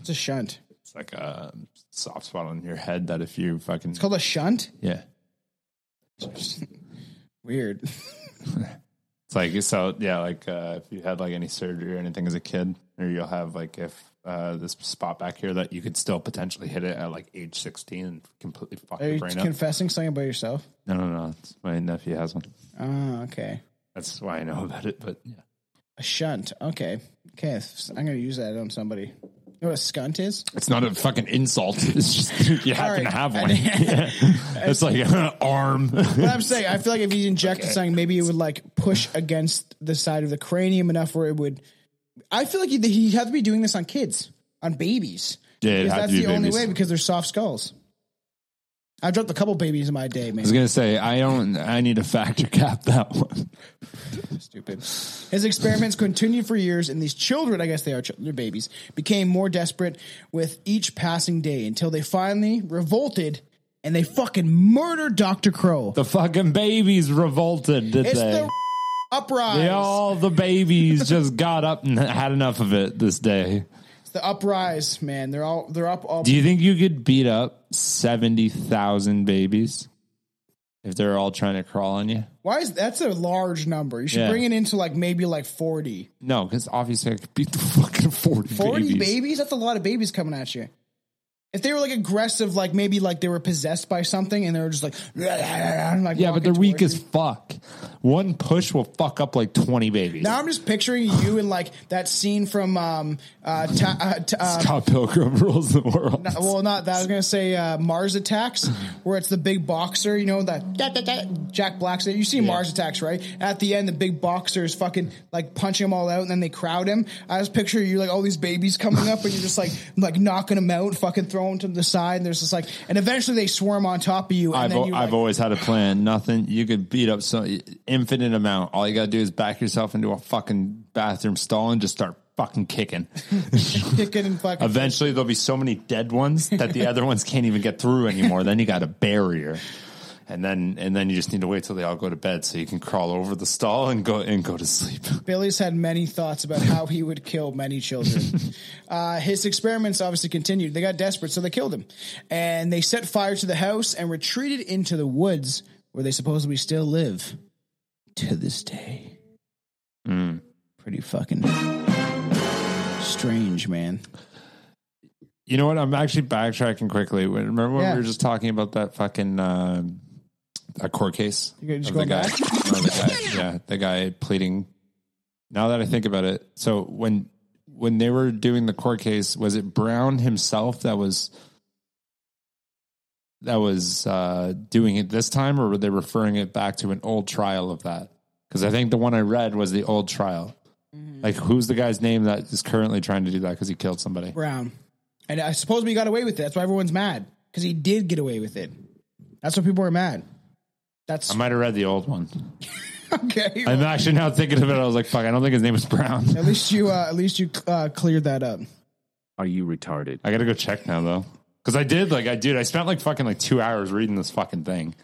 it's a shunt. It's like a soft spot on your head that if you fucking It's called a shunt. yeah, Weird. it's like so yeah. Like uh, if you had like any surgery or anything as a kid, or you'll have like if uh, this spot back here that you could still potentially hit it at like age sixteen and completely fuck Are your you brain up. confessing something about yourself? No, no, no. It's my nephew has one. Oh, okay. That's why I know about it. But yeah, A shunt. Okay. Okay. I'm gonna use that on somebody. You know what a skunt is? it's not a fucking insult. It's just you happen right. to have one. Yeah. It's like an arm. What I'm saying, I feel like if you injected something, maybe it would like push against the side of the cranium enough where it would. I feel like he'd, he'd have to be doing this on kids, on babies. Yeah, because that's the be only way because they're soft skulls. I've dropped a couple babies in my day, man. I was gonna say I don't. I need to factor cap that one. Stupid. His experiments continued for years, and these children, I guess they are children, babies, became more desperate with each passing day until they finally revolted and they fucking murdered Dr. Crow. The fucking babies revolted, did it's they? the uprise. They all the babies just got up and had enough of it this day. The uprise, man. They're all they're up all Do you think you could beat up seventy thousand babies if they're all trying to crawl on you? Why is that's a large number? You should Yeah. bring it into like maybe like 40. No, because obviously I could beat the fucking forty. 40 babies. babies. That's a lot of babies coming at you. If they were like aggressive, like maybe like they were possessed by something and they were just like, like Yeah, but they're weak as fuck. One push will fuck up like twenty babies. Now I'm just picturing you in like that scene from um uh, ta- uh, t- uh Scott Pilgrim rules the world. well not that I was gonna say uh, Mars Attacks where it's the big boxer you know that Jack Black's you see Mars Attacks right at the end the big boxer is fucking like punching them all out and then they crowd him I was picturing you like all these babies coming up and you're just like like knocking them out fucking throwing them to the side and there's just like and eventually they swarm on top of you and I've, then al- you I've like, always had a plan. Nothing you could beat up so infinite amount. All you gotta do is back yourself into a fucking bathroom stall and just start fucking kicking. kicking and fucking Eventually, there'll be so many dead ones that the other ones can't even get through anymore. Then you got a barrier, and then and then you just need to wait till they all go to bed so you can crawl over the stall and go and go to sleep. Billy's had many thoughts about how he would kill many children. uh, his experiments obviously continued. They got desperate, so they killed him. And they set fire to the house and retreated into the woods where they supposedly still live to this day. Pretty fucking strange, man. You know what? I'm actually backtracking quickly. Remember when Yeah. we were just talking about that fucking uh, that court case? Of the guy, the guy, yeah, the guy pleading. Now that I think about it, so when when they were doing the court case, was it Brown himself that was that was uh, doing it this time, or were they referring it back to an old trial of that? Because I think the one I read was the old trial. Mm-hmm. Like, who's the guy's name that is currently trying to do that because he killed somebody? Brown. And I suppose we got away with it. That's why everyone's mad. Because he did get away with it. That's why people are mad. That's I might have read the old one. okay. I'm actually now thinking of it. I was like, fuck, I don't think his name was Brown. At least you, uh, at least you uh, cleared that up. Are you retarded? I gotta go check now though. Cause I did, like, I did. I spent like fucking like two hours reading this fucking thing.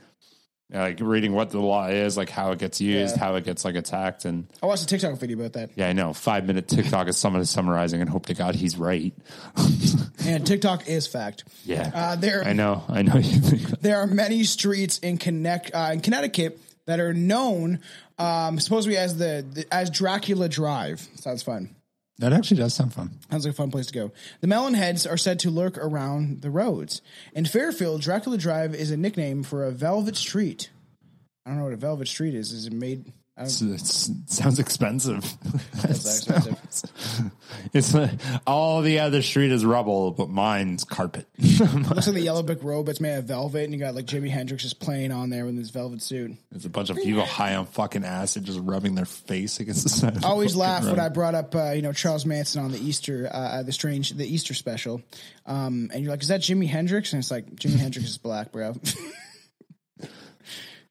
Like reading what the law is, like how it gets used, Yeah. how it gets like attacked. And I watched a TikTok video about that. yeah, I know. Five minute TikTok is someone summarizing and hope to God he's right. And TikTok is fact. Yeah. Uh, there, I know. I know you think that. there are many streets in connect uh, in Connecticut that are known um, supposedly as the, the as Dracula Drive. Sounds fun. That actually does sound fun. Sounds like a fun place to go. The Melonheads are said to lurk around the roads. In Fairfield, Dracula Drive is a nickname for a velvet street. I don't know what a velvet street is. Is it made? It's, it's, it sounds expensive. That's expensive. it's like, all the other street is rubble, but mine's carpet. looks like the yellow brick road, but it's made of velvet, and you got like Jimi Hendrix just playing on there with his velvet suit. There's a bunch of people high on fucking acid just rubbing their face against the side. I always laugh when. I brought up, uh, you know, Charles Manson on the Easter, uh, uh, the strange, the Easter special, um, and you're like, "Is that Jimi Hendrix?" And it's like, Jimi Hendrix is black, bro.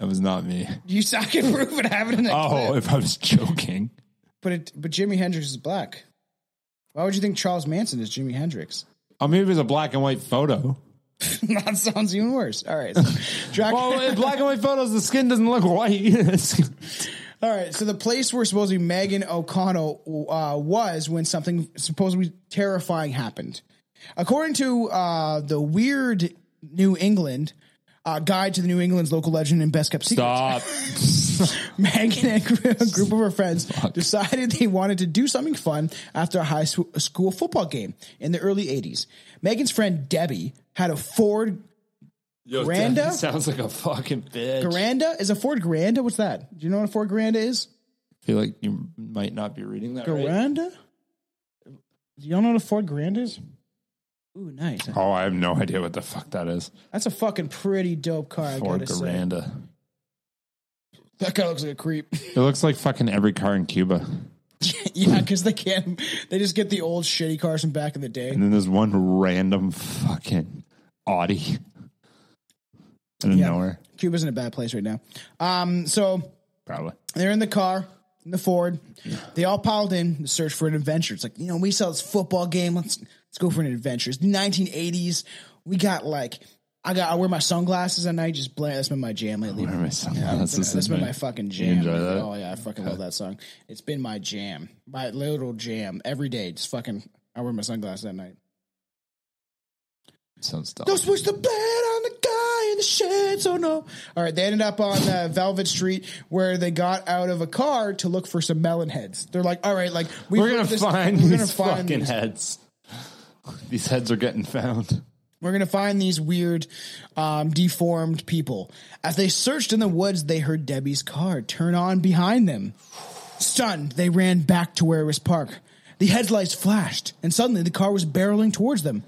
That was not me. you I can prove it. I have it in the Oh, clip. if I was joking. But it, but Jimi Hendrix is black. Why would you think Charles Manson is Jimi Hendrix? Oh, maybe it was a black and white photo. that sounds even worse. All right. So. Well, in black and white photos, the skin doesn't look white. All right, so the place where supposedly Megan O'Connell uh, was when something supposedly terrifying happened. According to uh, the Weird New England uh, Guide to the New England's Local Legend and Best Kept Secret, Stop. Megan and a group of her friends decided they wanted to do something fun after a high school football game in the early 80s. Megan's friend Debbie had a Ford Yo, Granda? that Sounds like a fucking bitch. Garanda. Is a Ford Garanda? What's that? Do you know what a Ford Garanda is? I feel like you might not be reading that right. Garanda? Do y'all know what a Ford Garanda is? Ooh, nice. Oh, I have no idea what the fuck that is. That's a fucking pretty dope car. I Ford gotta say. Garanda. That guy looks like a creep. It looks like fucking every car in Cuba. yeah, because they can't. They just get the old shitty cars from back in the day. And then there's one random fucking Audi. Out of Yeah. nowhere. Cuba's in a bad place right now. Um, so Probably. they're in the car, in the Ford. They all piled in to search for an adventure. It's like you know, we saw this football game. Let's let's go for an adventure. It's the 1980s. We got like. I got. I wear my sunglasses at night. Just blend. That's been my jam lately. Wear my sunglasses that's at been my fucking jam. enjoy that? Oh yeah, I fucking love that song. It's been my jam, my little jam every day. Just fucking. I wear my sunglasses at night. Sounds dumb. Don't switch the blade on the guy in the sheds. Oh no! All right, they ended up on uh, Velvet Street where they got out of a car to look for some melon heads. They're like, "All right, like we We're gonna find we're these gonna find fucking these. heads. These heads are getting found. We're gonna find these weird, um, deformed people." As they searched in the woods, they heard Debbie's car turn on behind them. Stunned, they ran back to where it was parked. The headlights flashed, and suddenly the car was barreling towards them.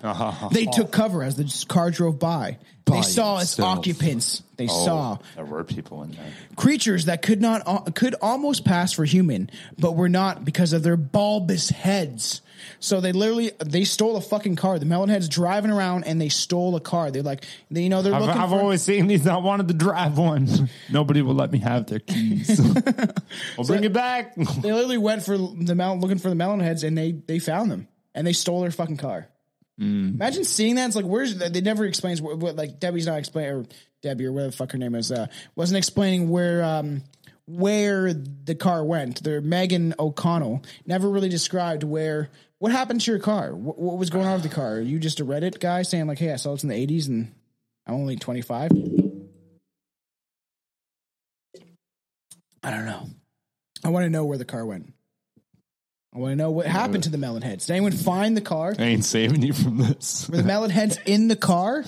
They took cover as the car drove by. They By saw its itself. occupants. They saw there were people in there. creatures that could not uh, could almost pass for human, but were not because of their bulbous heads. So they literally they stole a fucking car. The melonheads driving around and they stole a car. They're like, they, you know, they're I've, looking I've always seen these. I wanted to drive one. Nobody will let me have their keys. we'll bring it back. they literally went for the melon, looking for the melonheads, and they they found them and they stole their fucking car. Imagine seeing that. It's like, where's they never explains what, what like Debbie's not explaining or Debbie or whatever the fuck her name is uh, wasn't explaining where um where the car went. The Megan O'Connell never really described where what happened to your car. What, what was going on with the car? Are you just a Reddit guy saying like, hey, I saw it in the '80s and I'm only 25? I don't know. I want to know where the car went. I want to know what happened to the melon heads. Did anyone find the car? I ain't saving you from this. Were the melon heads in the car?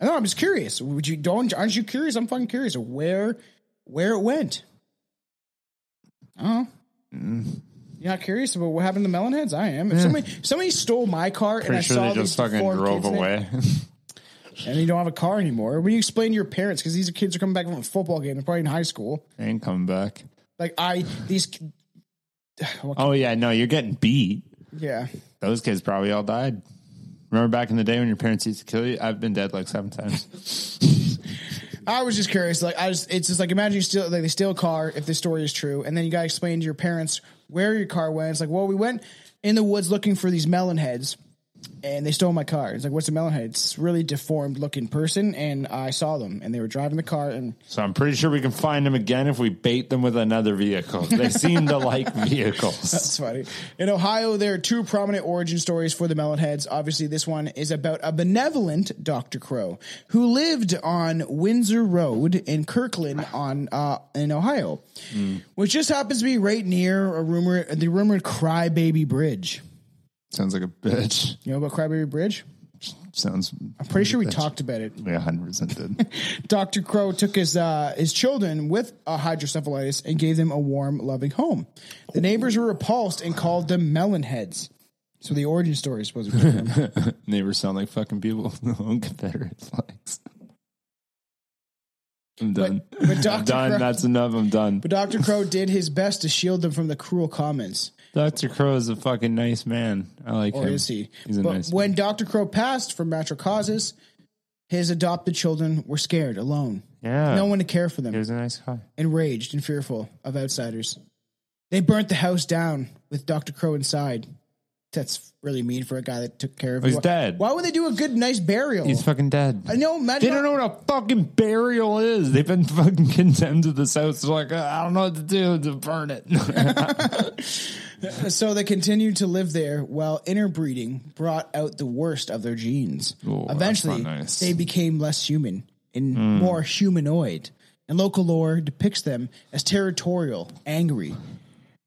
I know. I'm just curious. Would you don't? Aren't you curious? I'm fucking curious. Where, where it went? Oh, mm. you're not curious about what happened to the melon heads? I am. If somebody somebody stole my car and I Pretty sure saw they these just fucking deformed drove kids in it, away. and you don't have a car anymore. What do you explain to your parents? Because these kids are coming back from a football game. They're probably in high school. they ain't coming back. Like I, these, Oh yeah, no, you're getting beat. yeah. Those kids probably all died. Remember back in the day when your parents used to kill you? I've been dead like seven times. I was just curious. Like, I just, it's just like imagine you steal, like they steal a car if the story is true, and then you got to explain to your parents where your car went. It's like, well, we went in the woods looking for these melon heads, and they stole my car. It's like, what's a melon head? It's really deformed looking person, and I saw them, and they were driving the car, and So I'm pretty sure we can find them again if we bait them with another vehicle. They seem to like vehicles. That's funny. In Ohio, there are two prominent origin stories for the Melonheads. Obviously, this one is about a benevolent Dr. Crow who lived on Windsor Road in Kirtland on uh, in Ohio, which just happens to be right near a rumor the rumored Crybaby Bridge. Sounds like a bitch. You know about Crybaby Bridge? Sounds. I'm pretty sure we talked about it. Yeah, hundred percent did. Dr. Crow took his uh, his children with a hydrocephalitis and gave them a warm, loving home. The neighbors were repulsed and called them melon heads. So the origin story is supposed to be. Neighbors sound like fucking people on Confederate flags. I'm done. but I'm done. Crow- That's enough. I'm done. But Dr. Crow did his best to shield them from the cruel comments. Dr. Crow is a fucking nice man. I like Or him. is he? He's a but nice when man. Dr. Crow passed from natural causes, his adopted children were scared, alone. Yeah. No one to care for them. He was a nice guy. enraged and fearful of outsiders. They burnt the house down with Dr. Crow inside. That's really mean for a guy that took care of. Oh, he's you. dead. Why would they do a good, nice burial? He's fucking dead. I know. Imagine They don't know what a fucking burial is. They've been fucking condemned to this house. They're like, I don't know what to do to burn it. So they continued to live there while interbreeding brought out the worst of their genes. Ooh, Eventually, nice. they became less human and Hmm. more humanoid. And local lore depicts them as territorial, angry,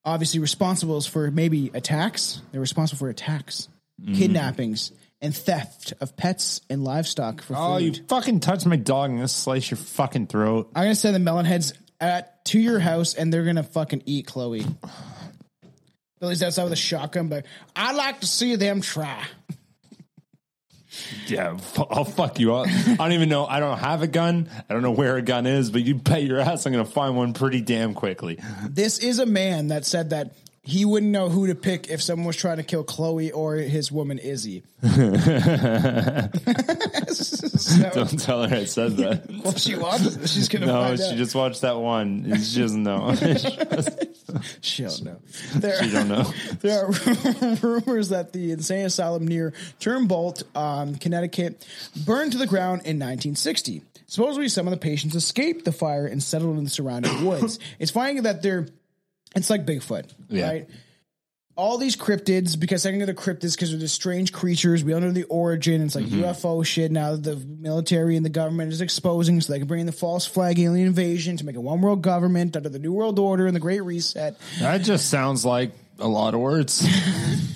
obviously responsible for maybe attacks. They're responsible for attacks, Hmm. kidnappings, and theft of pets and livestock for oh, food. you fucking touch my dog and I'll slice your fucking throat. I'm gonna send the melon heads at to your house, and they're gonna fucking eat Chloe. Billy's outside with a shotgun, but I'd like to see them try. Yeah, I'll fuck you up. I don't even know. I don't have a gun. I don't know where a gun is, but you bet your ass I'm gonna find one pretty damn quickly. This is a man that said that he wouldn't know who to pick if someone was trying to kill Chloe or his woman Izzy. So- Don't tell her I said that. well, she watches. it. She's gonna No, she out. just watched that one. She doesn't know. she don't know. There, she don't know. there are rumors that the insane asylum near Trumbull, um, Connecticut, burned to the ground in 1960. Supposedly, some of the patients escaped the fire and settled in the surrounding woods. It's finding that they're, it's like Bigfoot, Yeah. right? All these cryptids, because I think they're cryptids because they're the strange creatures. We don't know the origin. It's like Mm-hmm. UFO shit. Now the military and the government is exposing, so they can bring in the false flag alien invasion to make a one world government under the New World Order and the Great Reset. That just sounds like a lot of words.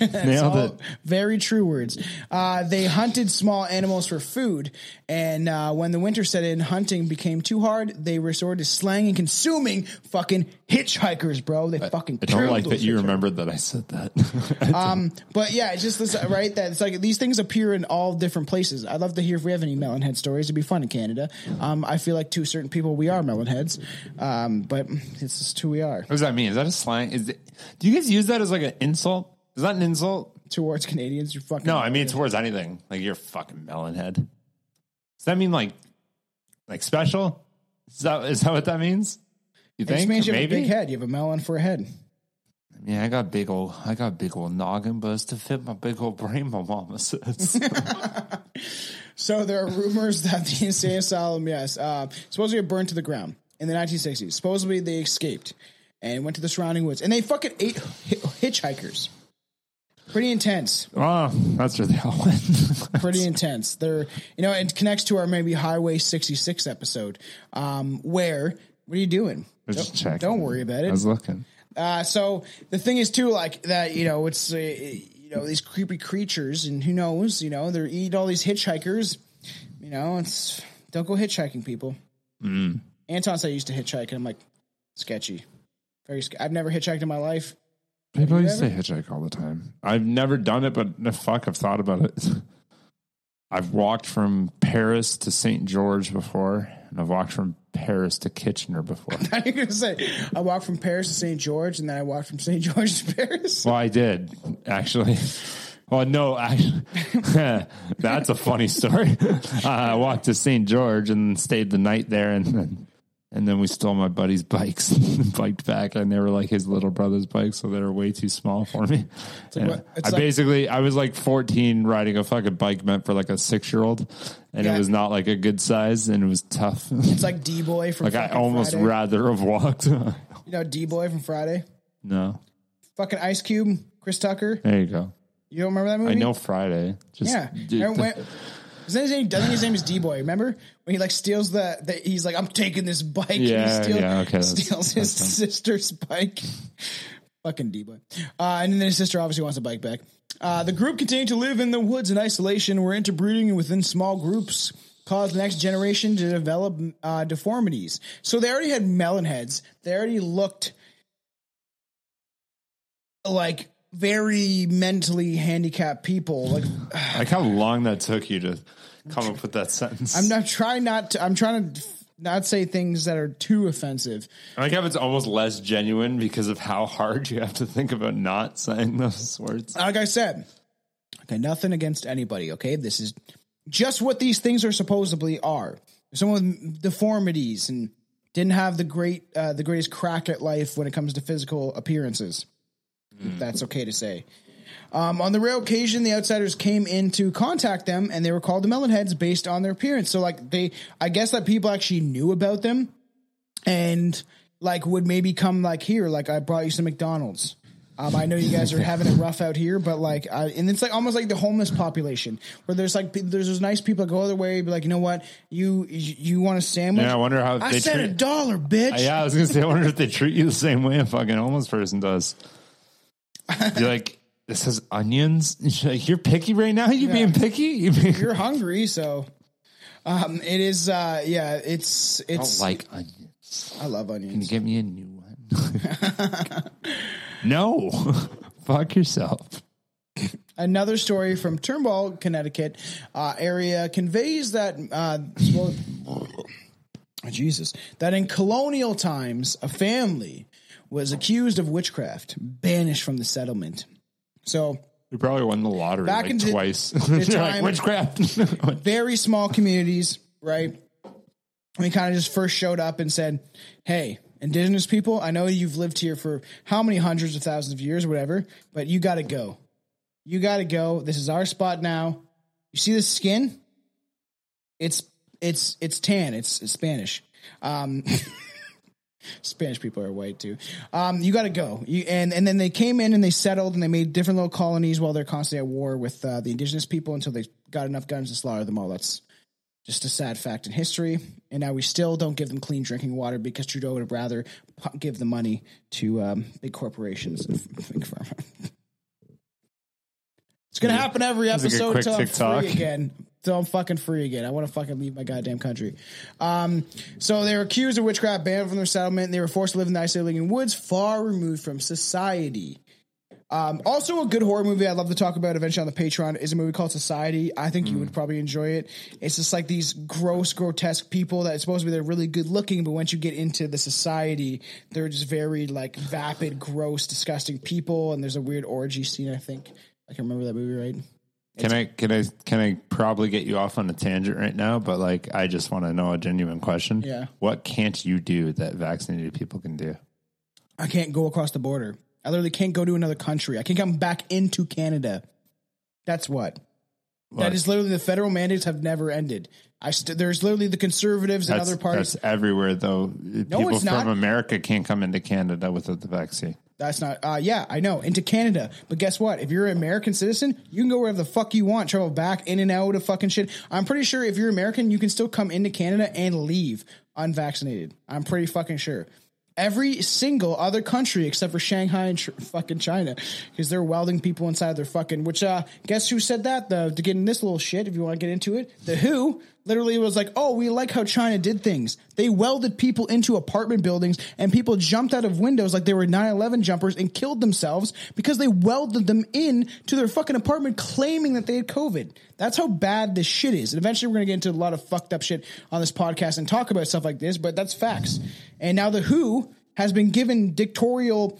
Nailed all it. Very true words. Uh, they hunted small animals for food, and uh, when the winter set in, hunting became too hard. They resorted to slaying and consuming fucking hitchhikers, bro. They fucking. I don't like that you hitchhikers. remembered that I said that. Um, but yeah, it's just this, right that it's like these things appear in all different places. I'd love to hear if we have any melonhead stories. It'd be fun in Canada. Um, I feel like to certain people we are melonheads, um, but it's just who we are what does that mean? Is that a slang? Is it, do you guys use that as like an insult? Is that an insult? towards Canadians. You're fucking No, I mean towards anything. Like you're fucking melonhead. Does that mean like like special? Is that is that what that means? You It think? means you have Maybe. a big head. You have a melon for a head. Yeah, I got big old I got big old noggin, but it's to fit my big old brain, my mama says. So there are rumors that the insane asylum, yes, uh, supposedly burned to the ground in the 1960s. Supposedly they escaped and went to the surrounding woods, and they fucking ate hitchhikers. Pretty intense. oh, that's where they all went. Pretty intense. They're you know it connects to our maybe Highway 66 episode, um, where what are you doing? I just Don't- checking. Don't worry about it. I was looking. Uh, so the thing is too, like that, you know, it's uh, you know these creepy creatures, and who knows, you know, they're eating all these hitchhikers. You know, it's don't go hitchhiking, people. Mm. Anton said he used to hitchhike, and I'm like, sketchy, very. I've never hitchhiked in my life. People used to hitchhike all the time. I've never done it, but no, fuck, I've thought about it. I've walked from Paris to St. George before, and I've walked from Paris to Kitchener before. I'm gonna say I walked from Paris to St. George, and then I walked from St. George to Paris. well, I did actually. Well, no, actually, that's a funny story. Uh, I walked to St. George and stayed the night there, and then and then we stole my buddy's bikes and biked back, and they were like his little brother's bikes, so they were way too small for me. And what- I like- basically I was like 14 riding a fucking bike meant for like a six year old, and Yeah. it was not like a good size, and it was tough. It's like Deebo from Friday. like I almost Friday. rather have walked. you know Deebo from Friday. no, Fucking Ice Cube, Chris Tucker. there you go. You don't remember that movie? I know Friday. Just Yeah. dude, Remember when- His name, I think his name is Deebo. Remember when he like steals the, the? He's like, I'm taking this bike. and Yeah, he steal, yeah, okay, that's- steals his that's sister's bike. Fucking Deebo. Uh, and then his sister obviously wants a bike back. Uh, the group continued to live in the woods in isolation, were interbreeding within small groups, caused the next generation to develop uh, deformities. So they already had melon heads. They already looked like very mentally handicapped people. Like like how long that took you to come up with that sentence. I'm not trying not to. I'm trying to not say things that are too offensive. I like how it's almost less genuine because of how hard you have to think about not saying those words. Like I said, okay, nothing against anybody. Okay, this is just what these things are supposedly are. Someone with deformities and didn't have the great, uh, the greatest crack at life when it comes to physical appearances. If That's okay to say. Um, on the rare occasion, the outsiders came in to contact them, and they were called the Melonheads based on their appearance. So, like, they, I guess that people actually knew about them, and like would maybe come like here, like I brought you some McDonald's. Um, I know you guys are having it rough out here, but like, I, and it's like almost like the homeless population, where there's like there's those nice people that go other way, be like, you know what, you you, want a sandwich? Yeah, I wonder how I they said a dollar, bitch. Yeah, I was gonna say, I wonder if they treat you the same way a fucking homeless person does. You're like, this has onions. You're like, you're picky right now. You being picky? You being, You're hungry, so um, it is. Uh, yeah, it's I it's. don't like onions. I love onions. Can you get me a new one? no, fuck yourself. Another story from Trumbull, Connecticut uh, area conveys that uh, well, Jesus that in colonial times a family was accused of witchcraft, banished from the settlement. So We probably won the lottery Back like twice. the You're like witchcraft. very small communities, right? We kind of just first showed up and said, "Hey, indigenous people, I know you've lived here for how many hundreds of thousands of years, or whatever, but you got to go. You got to go. This is our spot now. You see this skin? It's it's it's tan. It's, it's Spanish. Um, Spanish people are white too. Um, you got to go. You, and and then they came in and they settled and they made different little colonies while they're constantly at war with uh, the indigenous people until they got enough guns to slaughter them all. That's just a sad fact in history. And now we still don't give them clean drinking water because Trudeau would rather give the money to um, big corporations and big pharma. It's gonna happen every That's a good episode quick until I'm TikTok. free again. Till I'm fucking free again. I want to fucking leave my goddamn country. Um, so they were accused of witchcraft, banned from their settlement. And they were forced to live in the isolating woods, far removed from society. Um, also, a good horror movie I'd love to talk about eventually on the Patreon is a movie called Society. I think you would probably enjoy it. It's just like these gross, grotesque people that it's supposed to be they're really good looking, but once you get into the society, they're just very like vapid, gross, disgusting people. And there's a weird orgy scene. I think I can remember that movie right. Can I can I can I probably get you off on a tangent right now? But like, I just want to know a genuine question. Yeah. What can't you do that vaccinated people can do? I can't go across the border. I literally can't go to another country. I can't come back into Canada. That's what. What? That is literally the federal mandates have never ended. I st- there's literally the conservatives and That's, other parties. that's everywhere though. people it's from not. America can't come into Canada without the vaccine. That's not. Uh, yeah, I know into Canada, but guess what? If you're an American citizen, you can go wherever the fuck you want, travel back in and out of fucking shit. I'm pretty sure if you're American, you can still come into Canada and leave unvaccinated. I'm pretty fucking sure. Every single other country except for Shanghai and fucking China, because they're welding people inside their fucking. Which uh, guess who said that? The to get in this little shit. If you want to get into it, the Who literally it was like, "Oh, we like how China did things. They welded people into apartment buildings, and people jumped out of windows like they were 9/11 jumpers and killed themselves because they welded them in to their fucking apartment, claiming that they had COVID. That's how bad this shit is. And eventually, we're gonna get into a lot of fucked up shit on this podcast and talk about stuff like this, but that's facts. And now the Who has been given dictatorial.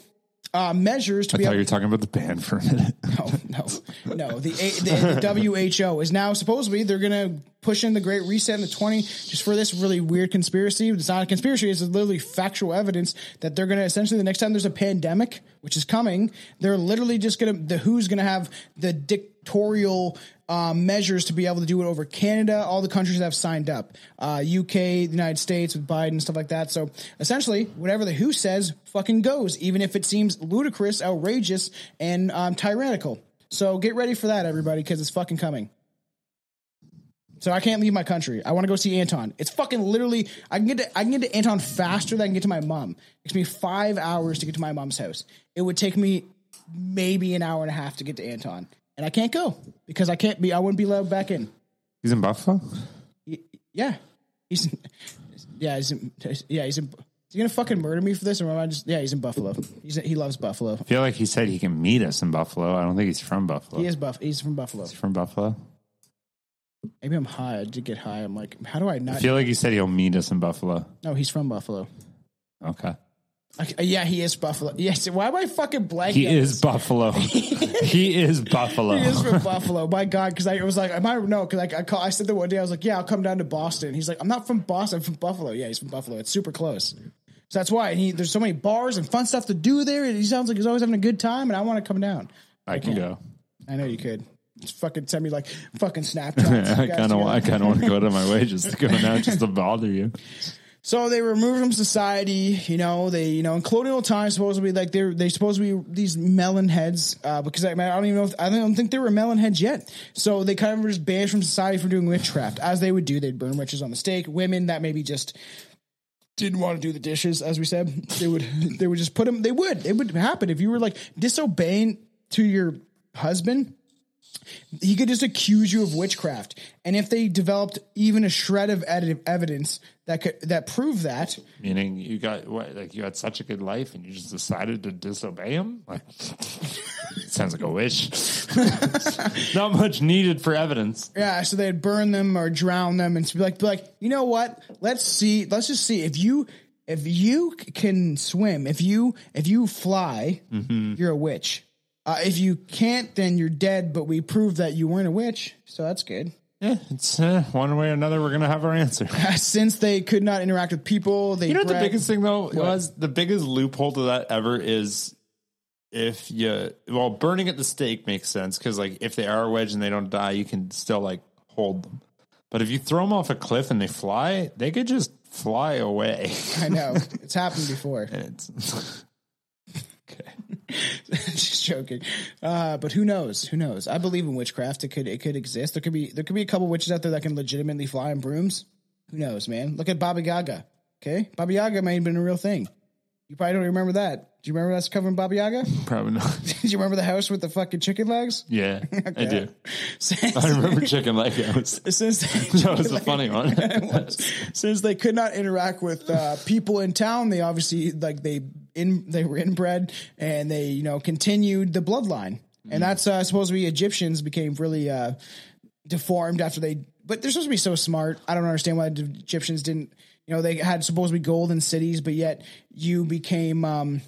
Uh, measures to I be thought able you were talking about the band for a minute. no, no, no. The, A- the, the WHO is now supposedly they're going to push in the Great Reset in the 20 just for this really weird conspiracy. It's not a conspiracy; it's literally factual evidence that they're going to essentially the next time there's a pandemic, which is coming, they're literally just going to the WHO's going to have the dictatorial. Um, measures to be able to do it over Canada, all the countries that have signed up, uh, UK, the United States with Biden, stuff like that. So essentially, whatever the WHO says fucking goes, even if it seems ludicrous, outrageous, and um, tyrannical. So get ready for that, everybody, because it's fucking coming. So I can't leave my country. I want to go see Anton. It's fucking literally. I can get to I can get to Anton faster than I can get to my mom. It takes me five hours to get to my mom's house. It would take me maybe an hour and a half to get to Anton, and I can't go because I can't be. I wouldn't be allowed back in. He's in Buffalo. Yeah, he's yeah he's in, yeah he's in. Is he gonna fucking murder me for this, or am I just? Yeah, he's in Buffalo. He's he loves Buffalo. I feel like he said he can meet us in Buffalo. I don't think he's from Buffalo. He is buff. He's from Buffalo. He's from Buffalo. Maybe I'm high. I did get high. I'm like, how do I not? I feel like you said he'll meet us in Buffalo. no, he's from Buffalo. Okay. I, uh, yeah, he is Buffalo. Yes. Why am I fucking blanking? He is? Buffalo. he is Buffalo. He is from Buffalo. My God, because I was like, am I no? Because like I call, I said that one day. I was like, yeah, I'll come down to Boston. He's like, I'm not from Boston. I'm from Buffalo. Yeah, he's from Buffalo. It's super close. So that's why. And he there's so many bars and fun stuff to do there. He sounds like he's always having a good time. And I want to come down. I can go. I know you could. Just fucking send me like fucking Snapchats. I kind of, I kind of want to go to my way just to go now, just to bother you. So they were removed from society, you know. They, you know, in colonial times, supposed to be like they're they supposed to be these melon heads, uh, because I, I don't even know if I don't think they were melon heads yet. So they kind of were just banned from society for doing witchcraft, as they would do. They'd burn witches on the stake. Women that maybe just didn't want to do the dishes, as we said, they would they would just put them. They would it would happen if you were like disobeying to your husband. He could just accuse you of witchcraft, and if they developed even a shred of ed- evidence that could that proved that, Meaning you got what? Like you had such a good life and you just decided to disobey him? Like sounds like a wish. Not much needed for evidence. Yeah, so they'd burn them or drown them and be like, be like, you know what? Let's see. Let's just see if you if you can swim, if you if you fly, mm-hmm. you're a witch. Uh, if you can't, then you're dead. But we proved that you weren't a witch, so that's good. Yeah, it's uh, one way or another. We're gonna have our answer. Since they could not interact with people, they You know what the biggest thing though was the biggest loophole to that ever is if you well burning at the stake makes sense because like if they are a wedge and they don't die, you can still like hold them. But if you throw them off a cliff and they fly, they could just fly away. I know it's happened before. okay. Just joking. Uh, but who knows? Who knows? I believe in witchcraft. It could it could exist. There could be there could be a couple witches out there that can legitimately fly on brooms. Who knows, man? Look at Baba Yaga. Okay, Baba Yaga may have been a real thing. You probably don't remember that. Do you remember that's covering Baba Yaga? Probably not. Do you remember the house with the fucking chicken legs? Yeah, I do. Since, I remember chicken Legos. since That was a funny one. since they could not interact with uh, people in town, they obviously like they in they were inbred and they you know continued the bloodline, and that's uh, supposed to be Egyptians became really uh, deformed after they. But they're supposed to be so smart. I don't understand why the Egyptians didn't. You know, they had supposed to be golden cities, but yet you became. Um,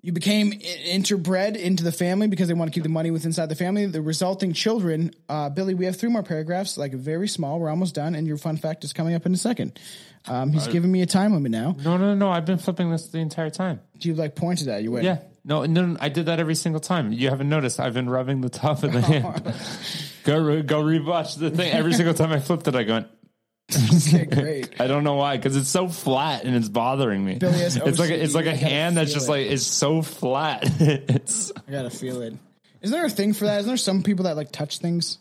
you became interbred into the family because they want to keep the money with inside the family. The resulting children, uh, Billy, we have three more paragraphs, like very small. We're almost done, and your fun fact is coming up in a second. Um, he's giving me a time limit now. No, no, no. I've been flipping this the entire time. Do you like pointed at you Yeah. No, no, no, I did that every single time. You haven't noticed. I've been rubbing the top of the hand. go, re- go rewatch the thing. Every single time I flipped it, I go, great. I don't know why, because it's so flat and it's bothering me. Billy has it's like a, it's like a I gotta hand that's feel just it. like it's so flat. it's I gotta feel it. Is there a thing for that? Isn't there some people that like touch things?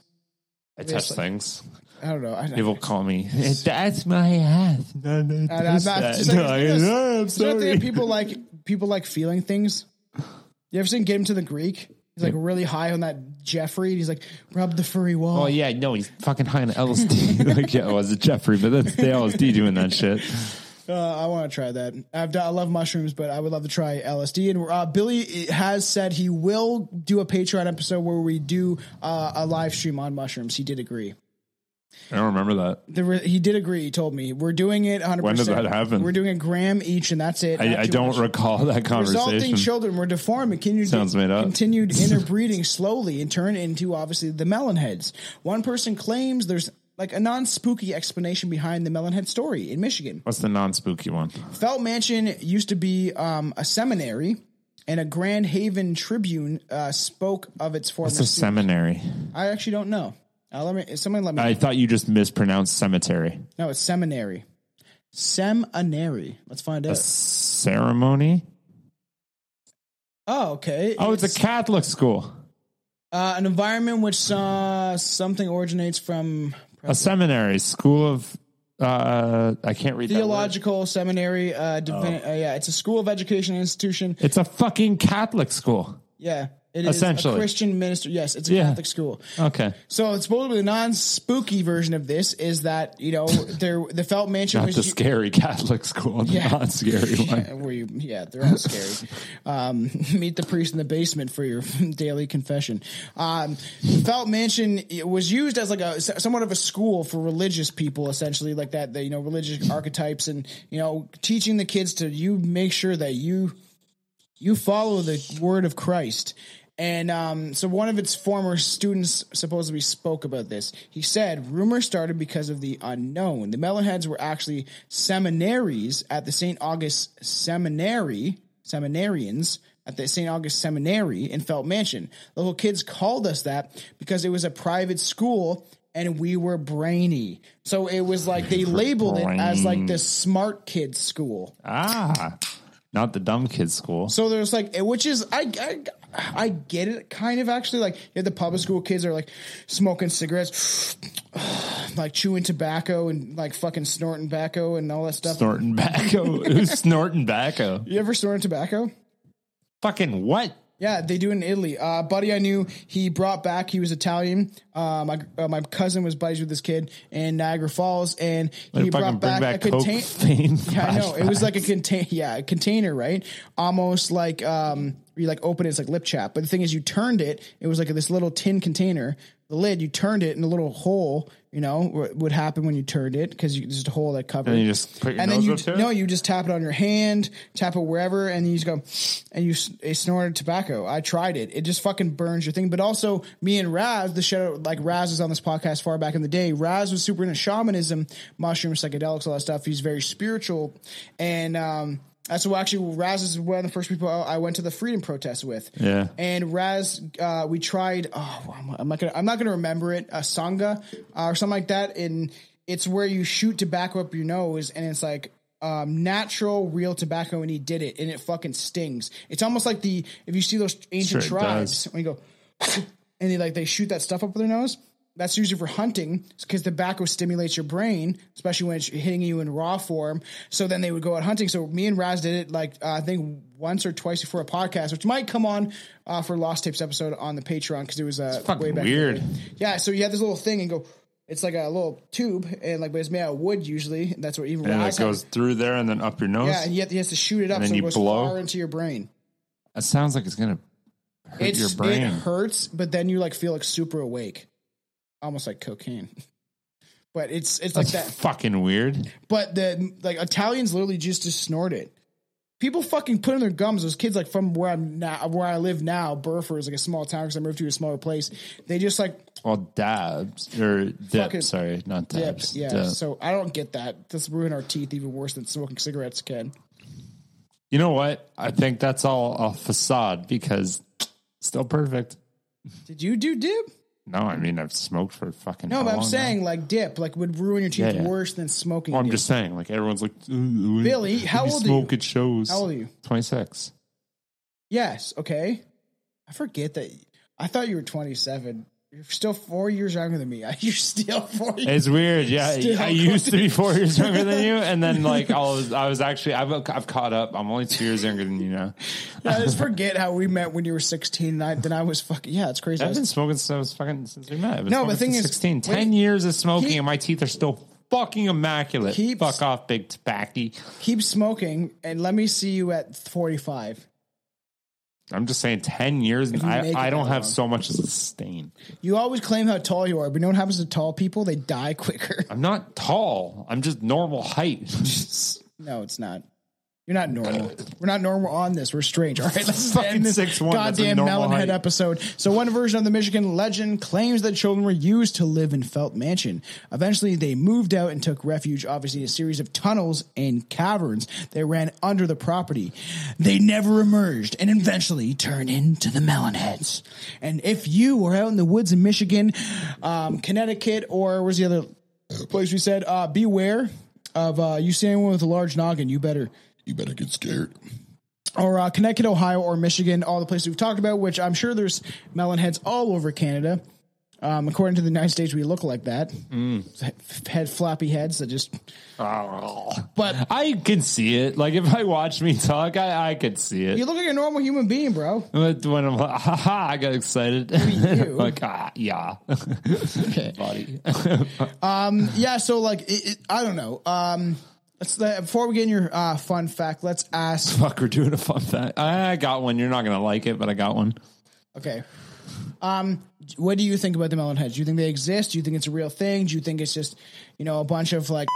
I touch things. I don't know. I, People call me. That's my ass. No, no, I, I'm that's not, that. just like, No, I- is there- no, I'm is there a thing sorry. that people like people like feeling things. You ever seen Get Him to the Greek? He's like really high on that Jeffrey. And he's like, rub the furry wall. Oh yeah, no, he's fucking high on LSD. like, yeah, it was a Jeffrey, but that's the LSD doing that shit. Uh, I want to try that. I've done, I love mushrooms, but I would love to try LSD. And uh, Billy has said he will do a Patreon episode where we do uh, a live stream on mushrooms. He did agree. I don't remember that. Re- he did agree. He told me we're doing it 100. When did that happen? We're doing a gram each, and that's it. I, I don't much. recall that conversation. Resulting children were deformed and continued, Sounds made up. continued interbreeding slowly and turned into obviously the melon heads. One person claims there's like a non spooky explanation behind the melonhead story in Michigan. What's the non-spooky one? Felt Mansion used to be um, a seminary, and a Grand Haven Tribune uh, spoke of its former. What's a students. seminary? I actually don't know. Uh, let me. Someone let me. I thought you just mispronounced cemetery. no, it's seminary. Seminary. Let's find A out. ceremony? Oh, okay. Oh, it's a Catholic school. uh, an environment which uh, something originates from A seminary, school of. Uh, I can't read that theological seminary. Uh, divin- uh, yeah, it's a school of education institution. It's a fucking Catholic school. Yeah, it is Essentially. a Christian minister. Yes, it's a Yeah. Catholic school. Okay. So it's supposedly the non-spooky version of this is that you know there the Felt Mansion Not was the scary Catholic school, the Yeah. not scary one. where you yeah they're all scary. um, meet the priest in the basement for your daily confession. Um, the Felt Mansion was used as like a somewhat of a school for religious people, essentially like that. The, you know religious archetypes and you know teaching the kids to you make sure that you you follow the word of Christ. And um, so one of its former students supposedly spoke about this. He said, rumor started because of the unknown. The Melonheads were actually seminaries at the St. August Seminary, seminarians at the St. August Seminary in Felt Mansion. Little kids called us that because it was a private school and we were brainy. So it was like they labeled it as like the smart kids school. Ah, not the dumb kids school. So there's like, which is I, I I get it kind of actually. Like you have the public school kids are like smoking cigarettes, like chewing tobacco and like fucking snorting tobacco and all that stuff. Snorting tobacco. Who's snorting tobacco? You ever snorted tobacco? Fucking what? Yeah, they do in Italy. Uh, buddy, I knew he brought back. He was Italian. Uh, my uh, my cousin was buddies with this kid in Niagara Falls, and he brought back, back a container. Yeah, I know. It was like a contain. Yeah, a container, right? Almost like um, you like open it, it's like lip chap. But the thing is, you turned it. It was like this little tin container. The lid, you turned it, and a little hole. You know what would happen when you turned it because there's a hole that covered. And you just put your and then you up to it? no, you just tap it on your hand, tap it wherever, and you just go, and you s- snorted tobacco. I tried it; it just fucking burns your thing. But also, me and Raz, the show like Raz was on this podcast far back in the day. Raz was super into shamanism, mushrooms, psychedelics, all that stuff. He's very spiritual, and um, that's what actually Raz is one of the first people I went to the freedom protest with. Yeah. And Raz, uh, we tried. Oh, I'm- I'm not gonna. I'm not gonna remember it. A sangha uh, or something like that. And it's where you shoot tobacco up your nose, and it's like um, natural, real tobacco, and he did it, and it fucking stings. It's almost like the if you see those ancient Sure tribes does. when you go, and they like they shoot that stuff up their nose. That's usually for hunting because the tobacco stimulates your brain, especially when it's hitting you in raw form. So then they would go out hunting. So me and Raz did it like uh, I think once or twice before a podcast, which might come on uh, for Lost Tapes episode on the Patreon because it was uh, way back weird. Yeah, so you had this little thing and go. It's like a little tube, and like, but it's made out of wood usually. and That's what even And it goes had. through there and then up your nose. Yeah, and you have, you have to shoot it up And so it goes blow? far into your brain. It sounds like it's gonna hurt It's your brain. it hurts, but then you like feel like super awake, almost like cocaine. But it's it's like that. fucking weird. But the like Italians literally just snort it. People fucking put in their gums. Those kids like from where I'm now, where I live now, Burford is like a small town because I moved to a smaller place. They just like Well, dabs or dip. Fucking sorry, not dabs. Yeah. Dip. So I don't get that. That's ruin our teeth even worse than smoking cigarettes can. you know what? I think that's all a facade because still perfect. Did you do dip? No, I mean I've smoked for fucking. No, how but I'm long saying like dip, like would ruin your teeth Yeah, yeah. worse than smoking. Well, I'm dip. just saying, like everyone's like, "Ooh, Billy, how you old are you? smoke at shows. How old are you? Twenty six. Yes. Okay. I forget that. I thought you were 27. You're still four years younger than me. You're still four. Years. It's weird, yeah. I used to be four years younger than you, and then like I was, I was actually, I've, I've caught up. I'm only two years younger than you now. I just forget how we met when you were 16. And I, then I was fucking. Yeah, it's crazy. I've been smoking since I was fucking since we met. No, but the thing is, 16, wait, 10 years of smoking, keep- and my teeth are still fucking immaculate. Keep- Fuck off, big tobacco. Keep smoking and let me see you at 45. I'm just saying, 10 years, and If you make I, I don't that have long. so much as a stain. You always claim how tall you are, but you know what happens to tall people? They die quicker. I'm not tall. I'm just normal height. no, it's not. You're not normal. We're not normal on this. We're strange. All right, let's Fucking end this 6'1", that's a goddamn melonhead episode. So one version of the Michigan legend claims that children were used to live in Felt Mansion. Eventually, they moved out and took refuge, obviously, in a series of tunnels and caverns that ran under the property. They never emerged and eventually turned into the Melonheads. And if you were out in the woods in Michigan, um, Connecticut, or where's the other place we said? Uh, beware of uh, you see anyone with a large noggin. You better you better get scared. Or uh, Connecticut, Ohio, or Michigan, all the places we've talked about. Which I'm sure there's melon heads all over Canada. Um, according to the United States, we look like that. Head floppy heads that just. Oh. But I can see it. Like if I watch me talk, I, I could see it. you look like a normal human being, bro. But when I'm like, haha, I got excited. you. like, ah, yeah. Okay. Buddy. Yeah. So like, it, it, I don't know. Um, let's uh, before we get in your uh, fun fact, let's ask. Fuck, we're doing a fun fact. I got one. You're not going to like it, but I got one. Okay. Um, what do you think about the melon heads? Do you think they exist? Do you think it's a real thing? Do you think it's just, you know, a bunch of like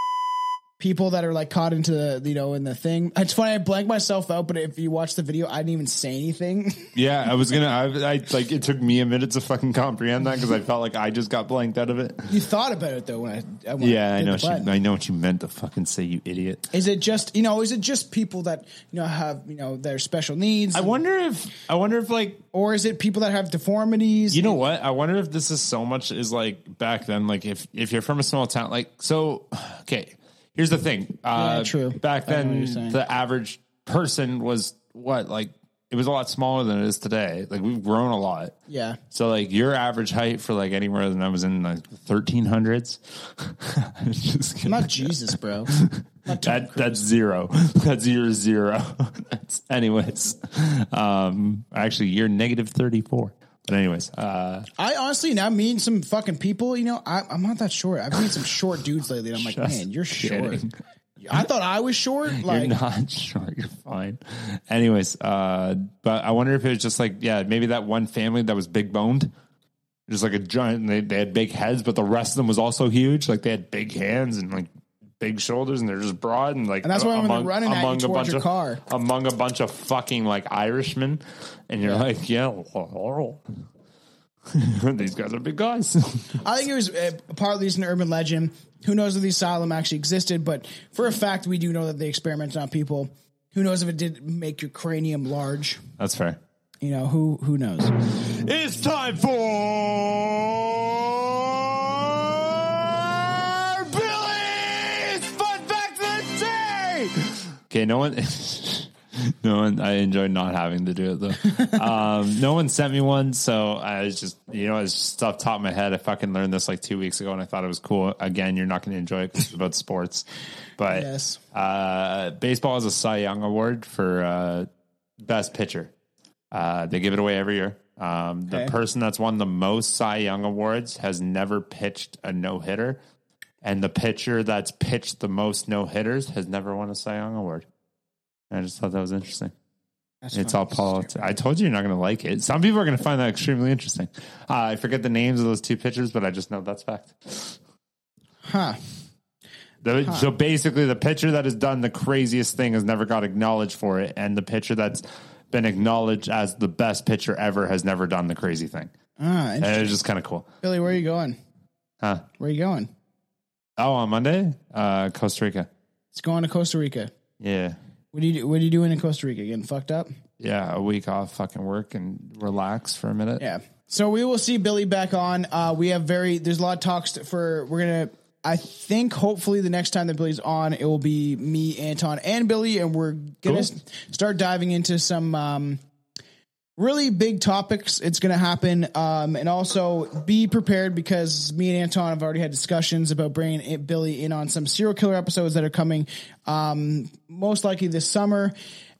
people that are like caught into the you know in the thing. It's funny. I blanked myself out, but if you watch the video, I didn't even say anything. Yeah, I was gonna. I, I like it took me a minute to fucking comprehend that because I felt like I just got blanked out of it. you thought about it though when I, when Yeah, I did know. She. I know what you meant to fucking say, you idiot. Is it just you know? Is it just people that you know have you know their special needs? I wonder if I wonder if like or is it people that have deformities? You know what? I wonder if this is so much is like back then. Like if if you're from a small town, like so. Okay, here's the thing. Uh, Yeah, true. Back I know what you're then, the average person was what like it was a lot smaller than it is today. Like we've grown a lot. Yeah. So like your average height for like anywhere than I was in like thirteen hundreds. Just kidding. I'm not Jesus, bro. that that's zero. That's zero zero. that's anyways. Um, actually, you're negative thirty four. But anyways, uh, I honestly now meeting some fucking people. You know, I, I'm not that short. I've met some short dudes lately. And I'm like, man, you're short. kidding. I thought I was short. Like, you're not short. You're fine. Anyways, uh, but I wonder if it was just like, yeah, maybe that one family that was big boned, just like a giant. They, they had big heads, but the rest of them was also huge. Like they had big hands and like big shoulders, and they're just broad and like. And that's why when they're running at you towards your of, car. among a bunch of fucking like Irishmen, and you're like, yeah, these guys are big guys. I think it was uh, partly just an urban legend. Who knows if the asylum actually existed? But for a fact, we do know that they experimented on people. Who knows if it did make your cranium large? That's fair. You know who who knows? It's time for Okay, no one, no one. I enjoyed not having to do it though. um, no one sent me one, so I was just, you know, it's just off the top of my head. I fucking learned this like two weeks ago, and I thought it was cool. Again, you're not going to enjoy it 'cause it's about sports, but Yes. uh, baseball has a Cy Young award for uh, best pitcher. Uh, they give it away every year. Um, the Okay. person that's won the most Cy Young awards has never pitched a no hitter, and the pitcher that's pitched the most no hitters has never won a Cy Young award. I just thought that was interesting. That's it's all politics. I told you you're not going to like it. Some people are going to find that extremely interesting. Uh, I forget the names of those two pitchers, but I just know that's fact. Huh. The, So basically, the pitcher that has done the craziest thing has never got acknowledged for it, and the pitcher that's been acknowledged as the best pitcher ever has never done the crazy thing. Ah, And it's just kind of cool. Billy, where are you going? Huh? Where are you going? Oh, on Monday, uh, Costa Rica. It's going to Costa Rica. Yeah, What are you What are you doing in Costa Rica? Getting fucked up? yeah, a week off, fucking work and relax for a minute. Yeah. So we will see Billy back on. Uh, we have very there's a lot of talks for we're gonna. I think hopefully the next time that Billy's on, it will be me, Anton, and Billy, and we're gonna Cool. s- start diving into some um, really big topics. It's gonna happen, um, and also be prepared because me and Anton have already had discussions about bringing it, Billy in on some serial killer episodes that are coming, um, most likely this summer.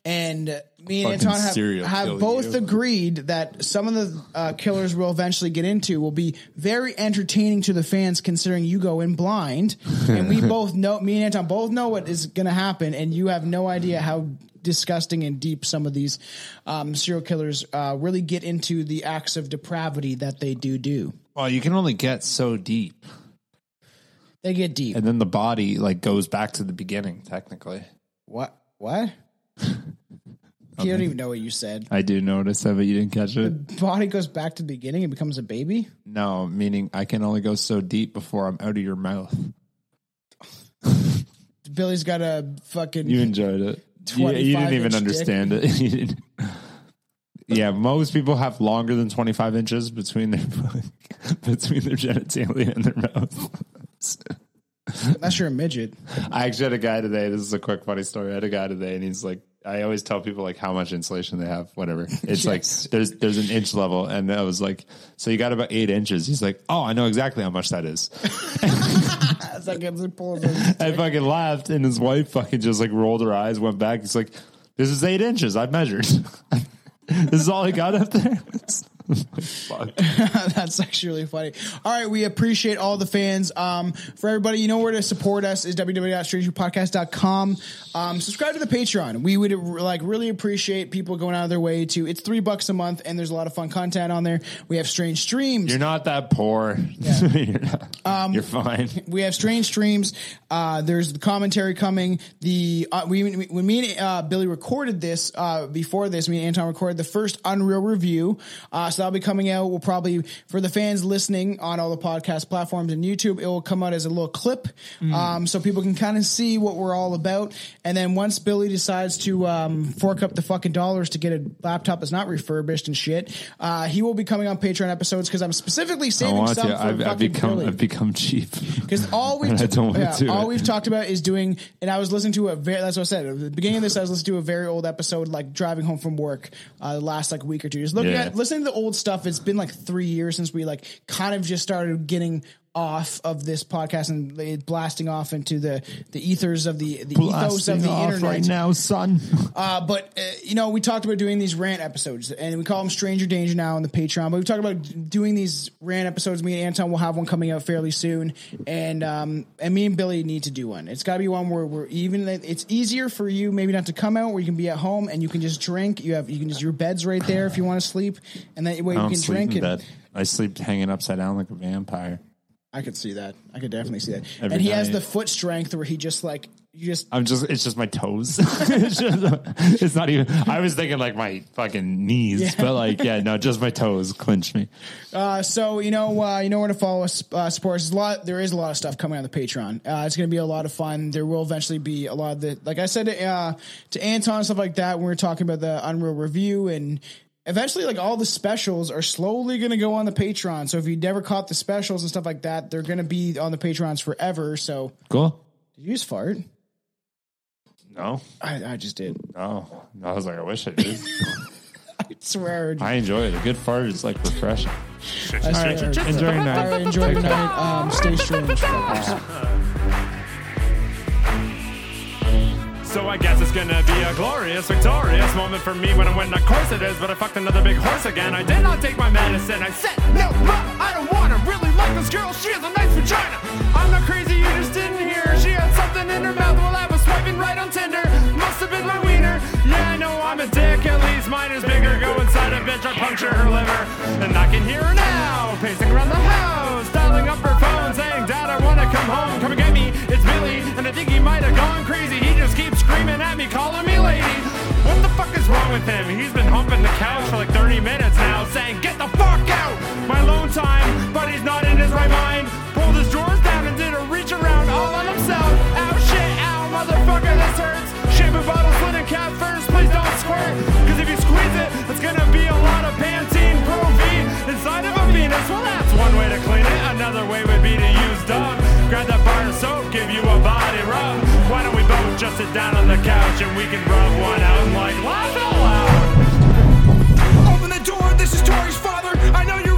And me and Fucking Anton have, have both you. agreed that some of the uh, killers we'll eventually get into will be very entertaining to the fans, considering you go in blind, and we both know. Me and Anton both know what is going to happen, and you have no idea how disgusting and deep some of these um, serial killers uh, really get into the acts of depravity that they do do. Well, you can only get so deep, They get deep. and then the body like goes back to the beginning. Technically, What? What? You don't even know what you said. I do notice that, but you didn't catch it. The body goes back to the beginning and becomes a baby. No, meaning I can only go so deep before I'm out of your mouth. Billy's got a fucking. You enjoyed it. You, you didn't even understand it. Yeah, most people have longer than 25 inches between their between their genitalia and their mouth. Unless you're a midget. I actually had a guy today. This is a quick funny story. I had a guy today, and he's like, I always tell people like how much insulation they have, whatever. It's Yes. like there's there's an inch level, and I was like, so you got about eight inches. He's like, oh, I know exactly how much that is. Like it's pulls in. I fucking laughed, and his wife fucking just like rolled her eyes, went back. He's like, "This is eight inches. I measured. this is all I got up there." That's actually really funny. All right, we appreciate all the fans. Um, for everybody, you know where to support us is www.strangebrewpodcast.com. Um, subscribe to the Patreon. We would like really appreciate people going out of their way to. It's three bucks a month, and there's a lot of fun content on there. We have strange streams. You're not that poor. you're, not, Um, you're fine. we have strange streams. Uh, there's the commentary coming. The uh, we when me and uh, Billy recorded this uh, before this, me and Anton recorded the first Unreal review. So that'll be coming out. We'll probably for the fans listening on all the podcast platforms and YouTube, it will come out as a little clip, um, so people can kind of see what we're all about. And then once Billy decides to um, fork up the fucking dollars to get a laptop that's not refurbished and shit, uh, he will be coming on Patreon episodes because I'm specifically saving some for I've, I've become. Billy. I've become cheap. Because all don't want yeah, all it. we've talked about is doing, and I was listening to a very. That's what I said at the beginning of this. I was listening to a very old episode, like driving home from work, uh, the last like week or two. Just looking Yeah. at listening to the old stuff. It's been like three years since we like kind of just started getting off of this podcast and blasting off into the the ethers of the the ethos of the internet right now, son. uh, but uh, you know, we talked about doing these rant episodes, and we call them Stranger Danger now on the Patreon. But we talked about doing these rant episodes. Me and Anton will have one coming out fairly soon, and um, and me and Billy need to do one. It's got to be one where we're even. It's easier for you, maybe not to come out, where you can be at home and you can just drink. You have you can just your bed's right there if you want to sleep, and that way you can drink. in And bed. I sleep hanging upside down like a vampire. I could see that. I could definitely see that. Every and he has the foot strength where he just like you just I'm just. It's just my toes. it's, just, it's not even. I was thinking like my fucking knees, Yeah. but like yeah, no, just my toes clinch me. Uh, so you know, uh, you know where to follow us. Uh, support us. There's a lot. There is a lot of stuff coming on the Patreon. Uh, it's going to be a lot of fun. There will eventually be a lot of the, like I said uh, to Anton and stuff like that. When we were talking about the Unreal review and. Eventually, like all the specials are slowly going to go on the Patreon. So if you never caught the specials and stuff like that, they're going to be on the Patrons forever. So Cool. did you just fart? No, I, I just did. no. I was like, I wish I did. I swear. I enjoy it. A good fart is like refreshing. I All right, swear. enjoy your All night. right, enjoy your night. Um, stay strange. So I guess it's gonna be a glorious, victorious moment for me when I win. Of course it is, but I fucked another big horse again. I did not take my medicine. I said, no, ma, I don't wanna Really like this girl. She has a nice vagina. I'm not crazy, you just didn't hear. She had something in her mouth while I was swiping right on Tinder. Must have been my wiener. Yeah, I know I'm a dick. At least mine is bigger. Go inside a bitch, I puncture her liver. And I can hear her now, pacing around the house, dialing up her phone, saying, Dad, I wanna come home. Come and crazy. He just keeps screaming at me, calling me lady. What the fuck is wrong with him? He's been humping the couch for like 30 minutes now, saying, Get the fuck out! My alone time, but he's not in his right mind. Pulled his drawers down and did a reach around all on himself. Ow, shit, ow, motherfucker, this hurts. Shampoo bottle, linen cap first, please don't squirt. Cause if you squeeze it, it's gonna be a lot of Pantene Pro V inside of a penis. Well, that's one way to clean it. Another way would be to use Dove. Grab that bar of soap, give you a body rub. Just sit down on the couch and we can rub one out like laugh out loud? Open the door, this is Tori's father. I know you're